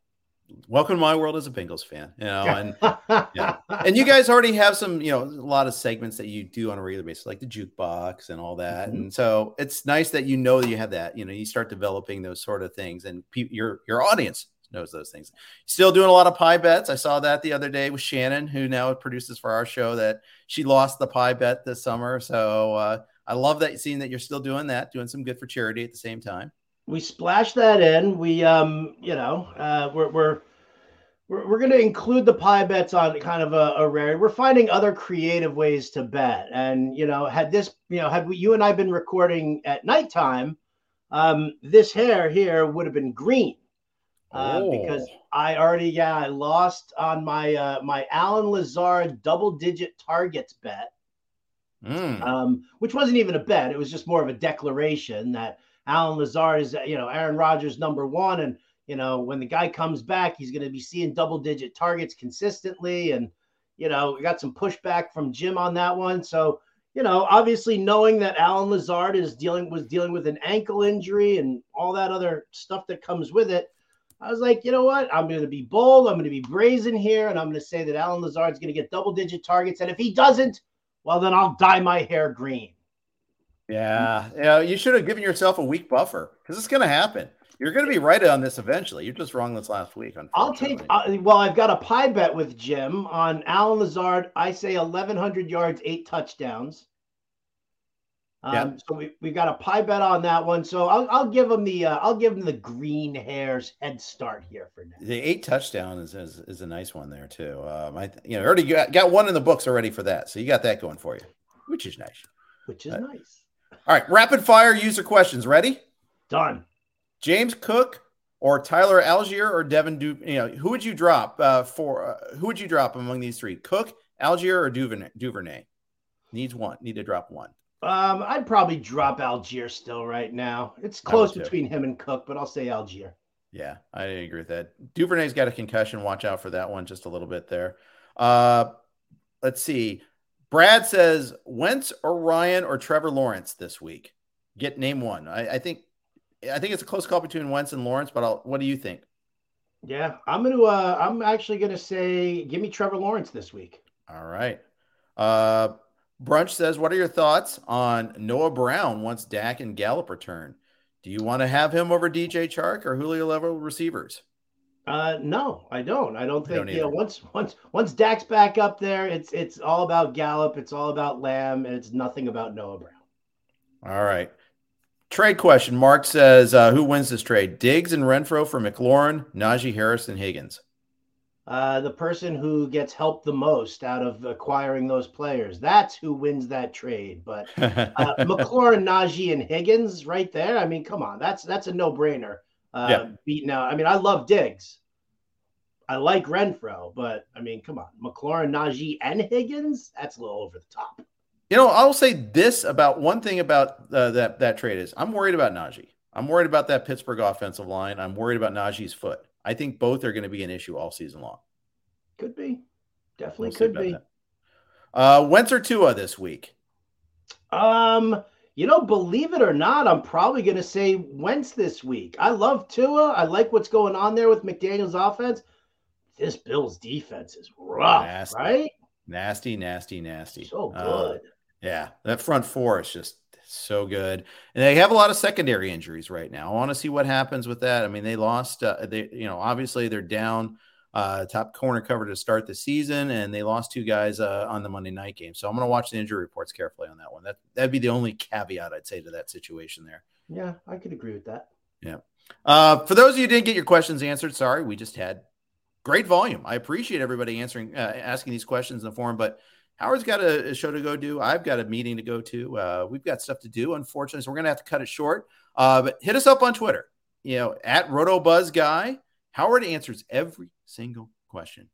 welcome to my world as a Bengals fan, you know, and yeah. and you guys already have some, you know, a lot of segments that you do on a regular basis, like the jukebox and all that, mm-hmm. and so it's nice that you know that you have that. You know, you start developing those sort of things, and pe- your your audience knows those things. Still doing a lot of pie bets. I saw that the other day with Shannon, who now produces for our show, that she lost the pie bet this summer. So uh, I love that seeing that you're still doing that, doing some good for charity at the same time. We splash that in. We, um, you know, uh, we're, we're, we're, we're going to include the pie bets on kind of a, a rare. We're finding other creative ways to bet. And, you know, had this, you know, had we, you and I been recording at nighttime, um, this hair here would have been green uh, oh. because I already yeah I lost on my uh, my Allen Lazard double digit targets bet, mm. um, which wasn't even a bet. It was just more of a declaration that Allen Lazard is you know Aaron Rodgers number one, and you know when the guy comes back, he's going to be seeing double digit targets consistently, and you know we got some pushback from Jim on that one, so. You know, obviously knowing that Allen Lazard is dealing was dealing with an ankle injury and all that other stuff that comes with it, I was like, you know what? I'm going to be bold. I'm going to be brazen here, and I'm going to say that Lazard is going to get double digit targets. And if he doesn't, well, then I'll dye my hair green. Yeah. Yeah. You should have given yourself a week buffer because it's going to happen. You're going to be right on this eventually. You're just wrong this last week. I'll take, uh, well, I've got a pie bet with Jim on Allen Lazard. I say 1,100 yards, eight touchdowns. Um, yeah. So we we've got a pie bet on that one. So I'll I'll give him the uh, I'll give him the green hairs head start here for now. The eight touchdown is, is, is a nice one there too. Um, I you know already got, got one in the books already for that, so you got that going for you, which is nice. Which is uh, nice. All right, rapid fire user questions. Ready? Done. James Cook or Tyler Allgeier or Devin du- you know who would you drop uh, for uh, who would you drop among these three? Cook, Allgeier or Duvernay? Duvernay needs one. Need to drop one. Um, I'd probably drop Allgeier still right now. It's close between him and Cook, but I'll say Allgeier. Yeah, I agree with that. Duvernay's got a concussion. Watch out for that one just a little bit there. Uh, let's see. Brad says Wentz or Ryan or Trevor Lawrence this week. Get name one. I, I think I think it's a close call between Wentz and Lawrence, but I'll, what do you think? Yeah, I'm gonna. Uh, I'm actually gonna say, give me Trevor Lawrence this week. All right. Uh, Brunch says, What are your thoughts on Noah Brown once Dak and Gallup return? Do you want to have him over DJ Chark or Julio level receivers? Uh, no, I don't. I don't think don't you know once once once Dak's back up there, it's it's all about Gallup, it's all about Lamb, and it's nothing about Noah Brown. All right. Trade question. Mark says, uh, who wins this trade? Diggs and Renfrow for McLaurin, Najee Harris, and Higgins. Uh, the person who gets helped the most out of acquiring those players. That's who wins that trade. But uh, McLaurin, Najee, and Higgins right there. I mean, come on, that's that's a no brainer. Uh, yeah. Beating out. I mean, I love Diggs. I like Renfrow, but I mean, come on, McLaurin, Najee, and Higgins. That's a little over the top. You know, I'll say this about one thing about uh, that that trade is I'm worried about Najee. I'm worried about that Pittsburgh offensive line. I'm worried about Najee's foot. I think both are going to be an issue all season long. Could be. Definitely we'll could be. That. Uh, Wentz or Tua this week? Um, you know, believe it or not, I'm probably going to say Wentz this week. I love Tua. I like what's going on there with McDaniel's offense. This Bills defense is rough, nasty, right? Nasty, nasty, nasty. So uh, good. Uh, yeah, that front four is just so good. And they have a lot of secondary injuries right now. I want to see what happens with that. I mean, they lost. Uh, they, you know, obviously they're down uh, top corner cover to start the season, and they lost two guys uh, on the Monday night game. So I'm going to watch the injury reports carefully on that one. That that'd be the only caveat I'd say to that situation there. Yeah, I could agree with that. Yeah. Uh, for those of you who didn't get your questions answered, sorry, we just had great volume. I appreciate everybody answering, uh, asking these questions in the forum, but Howard's got a, a, show to go do. I've got a meeting to go to. Uh, we've got stuff to do, unfortunately, so we're gonna have to cut it short. Uh, but hit us up on Twitter, you know, at Roto Buzz Guy. Howard answers every single question.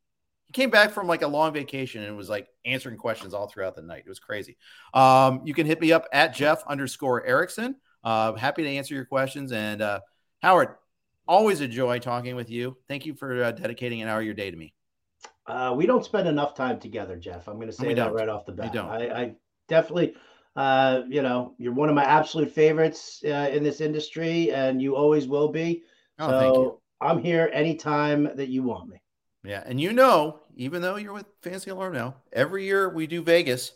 He came back from like a long vacation and was like answering questions all throughout the night. It was crazy. Um, you can hit me up at Jeff underscore Erickson. Uh, happy to answer your questions. And uh, Howard, always a joy talking with you. Thank you for uh, dedicating an hour of your day to me. Uh, we don't spend enough time together, Jeff. I'm going to say that right off the bat. I, I, definitely, uh, you know, you're one of my absolute favorites uh, in this industry, and you always will be. Oh, so I'm here anytime that you want me. Yeah, and you know, even though you're with Fantasy Alarm now, every year we do Vegas,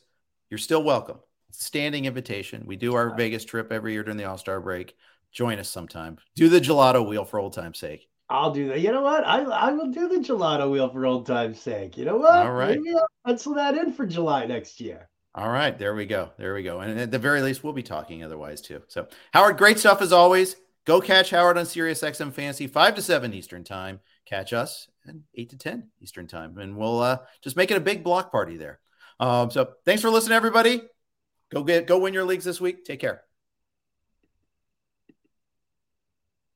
you're still welcome. Standing invitation. We do our Vegas trip every year during the All Star break. Join us sometime. Do the gelato wheel for old time's sake. I'll do that. You know what? I I will do the gelato wheel for old time's sake. You know what? All right. Maybe I'll pencil that in for July next year. All right. There we go. There we go. And at the very least, we'll be talking otherwise too. So Howard, great stuff as always. Go catch Howard on Sirius XM Fantasy, 5 to 7 Eastern Time. Catch us at 8 to 10 Eastern Time. And we'll uh, just make it a big block party there. Um, so thanks for listening, everybody. Go get go win your leagues this week. Take care.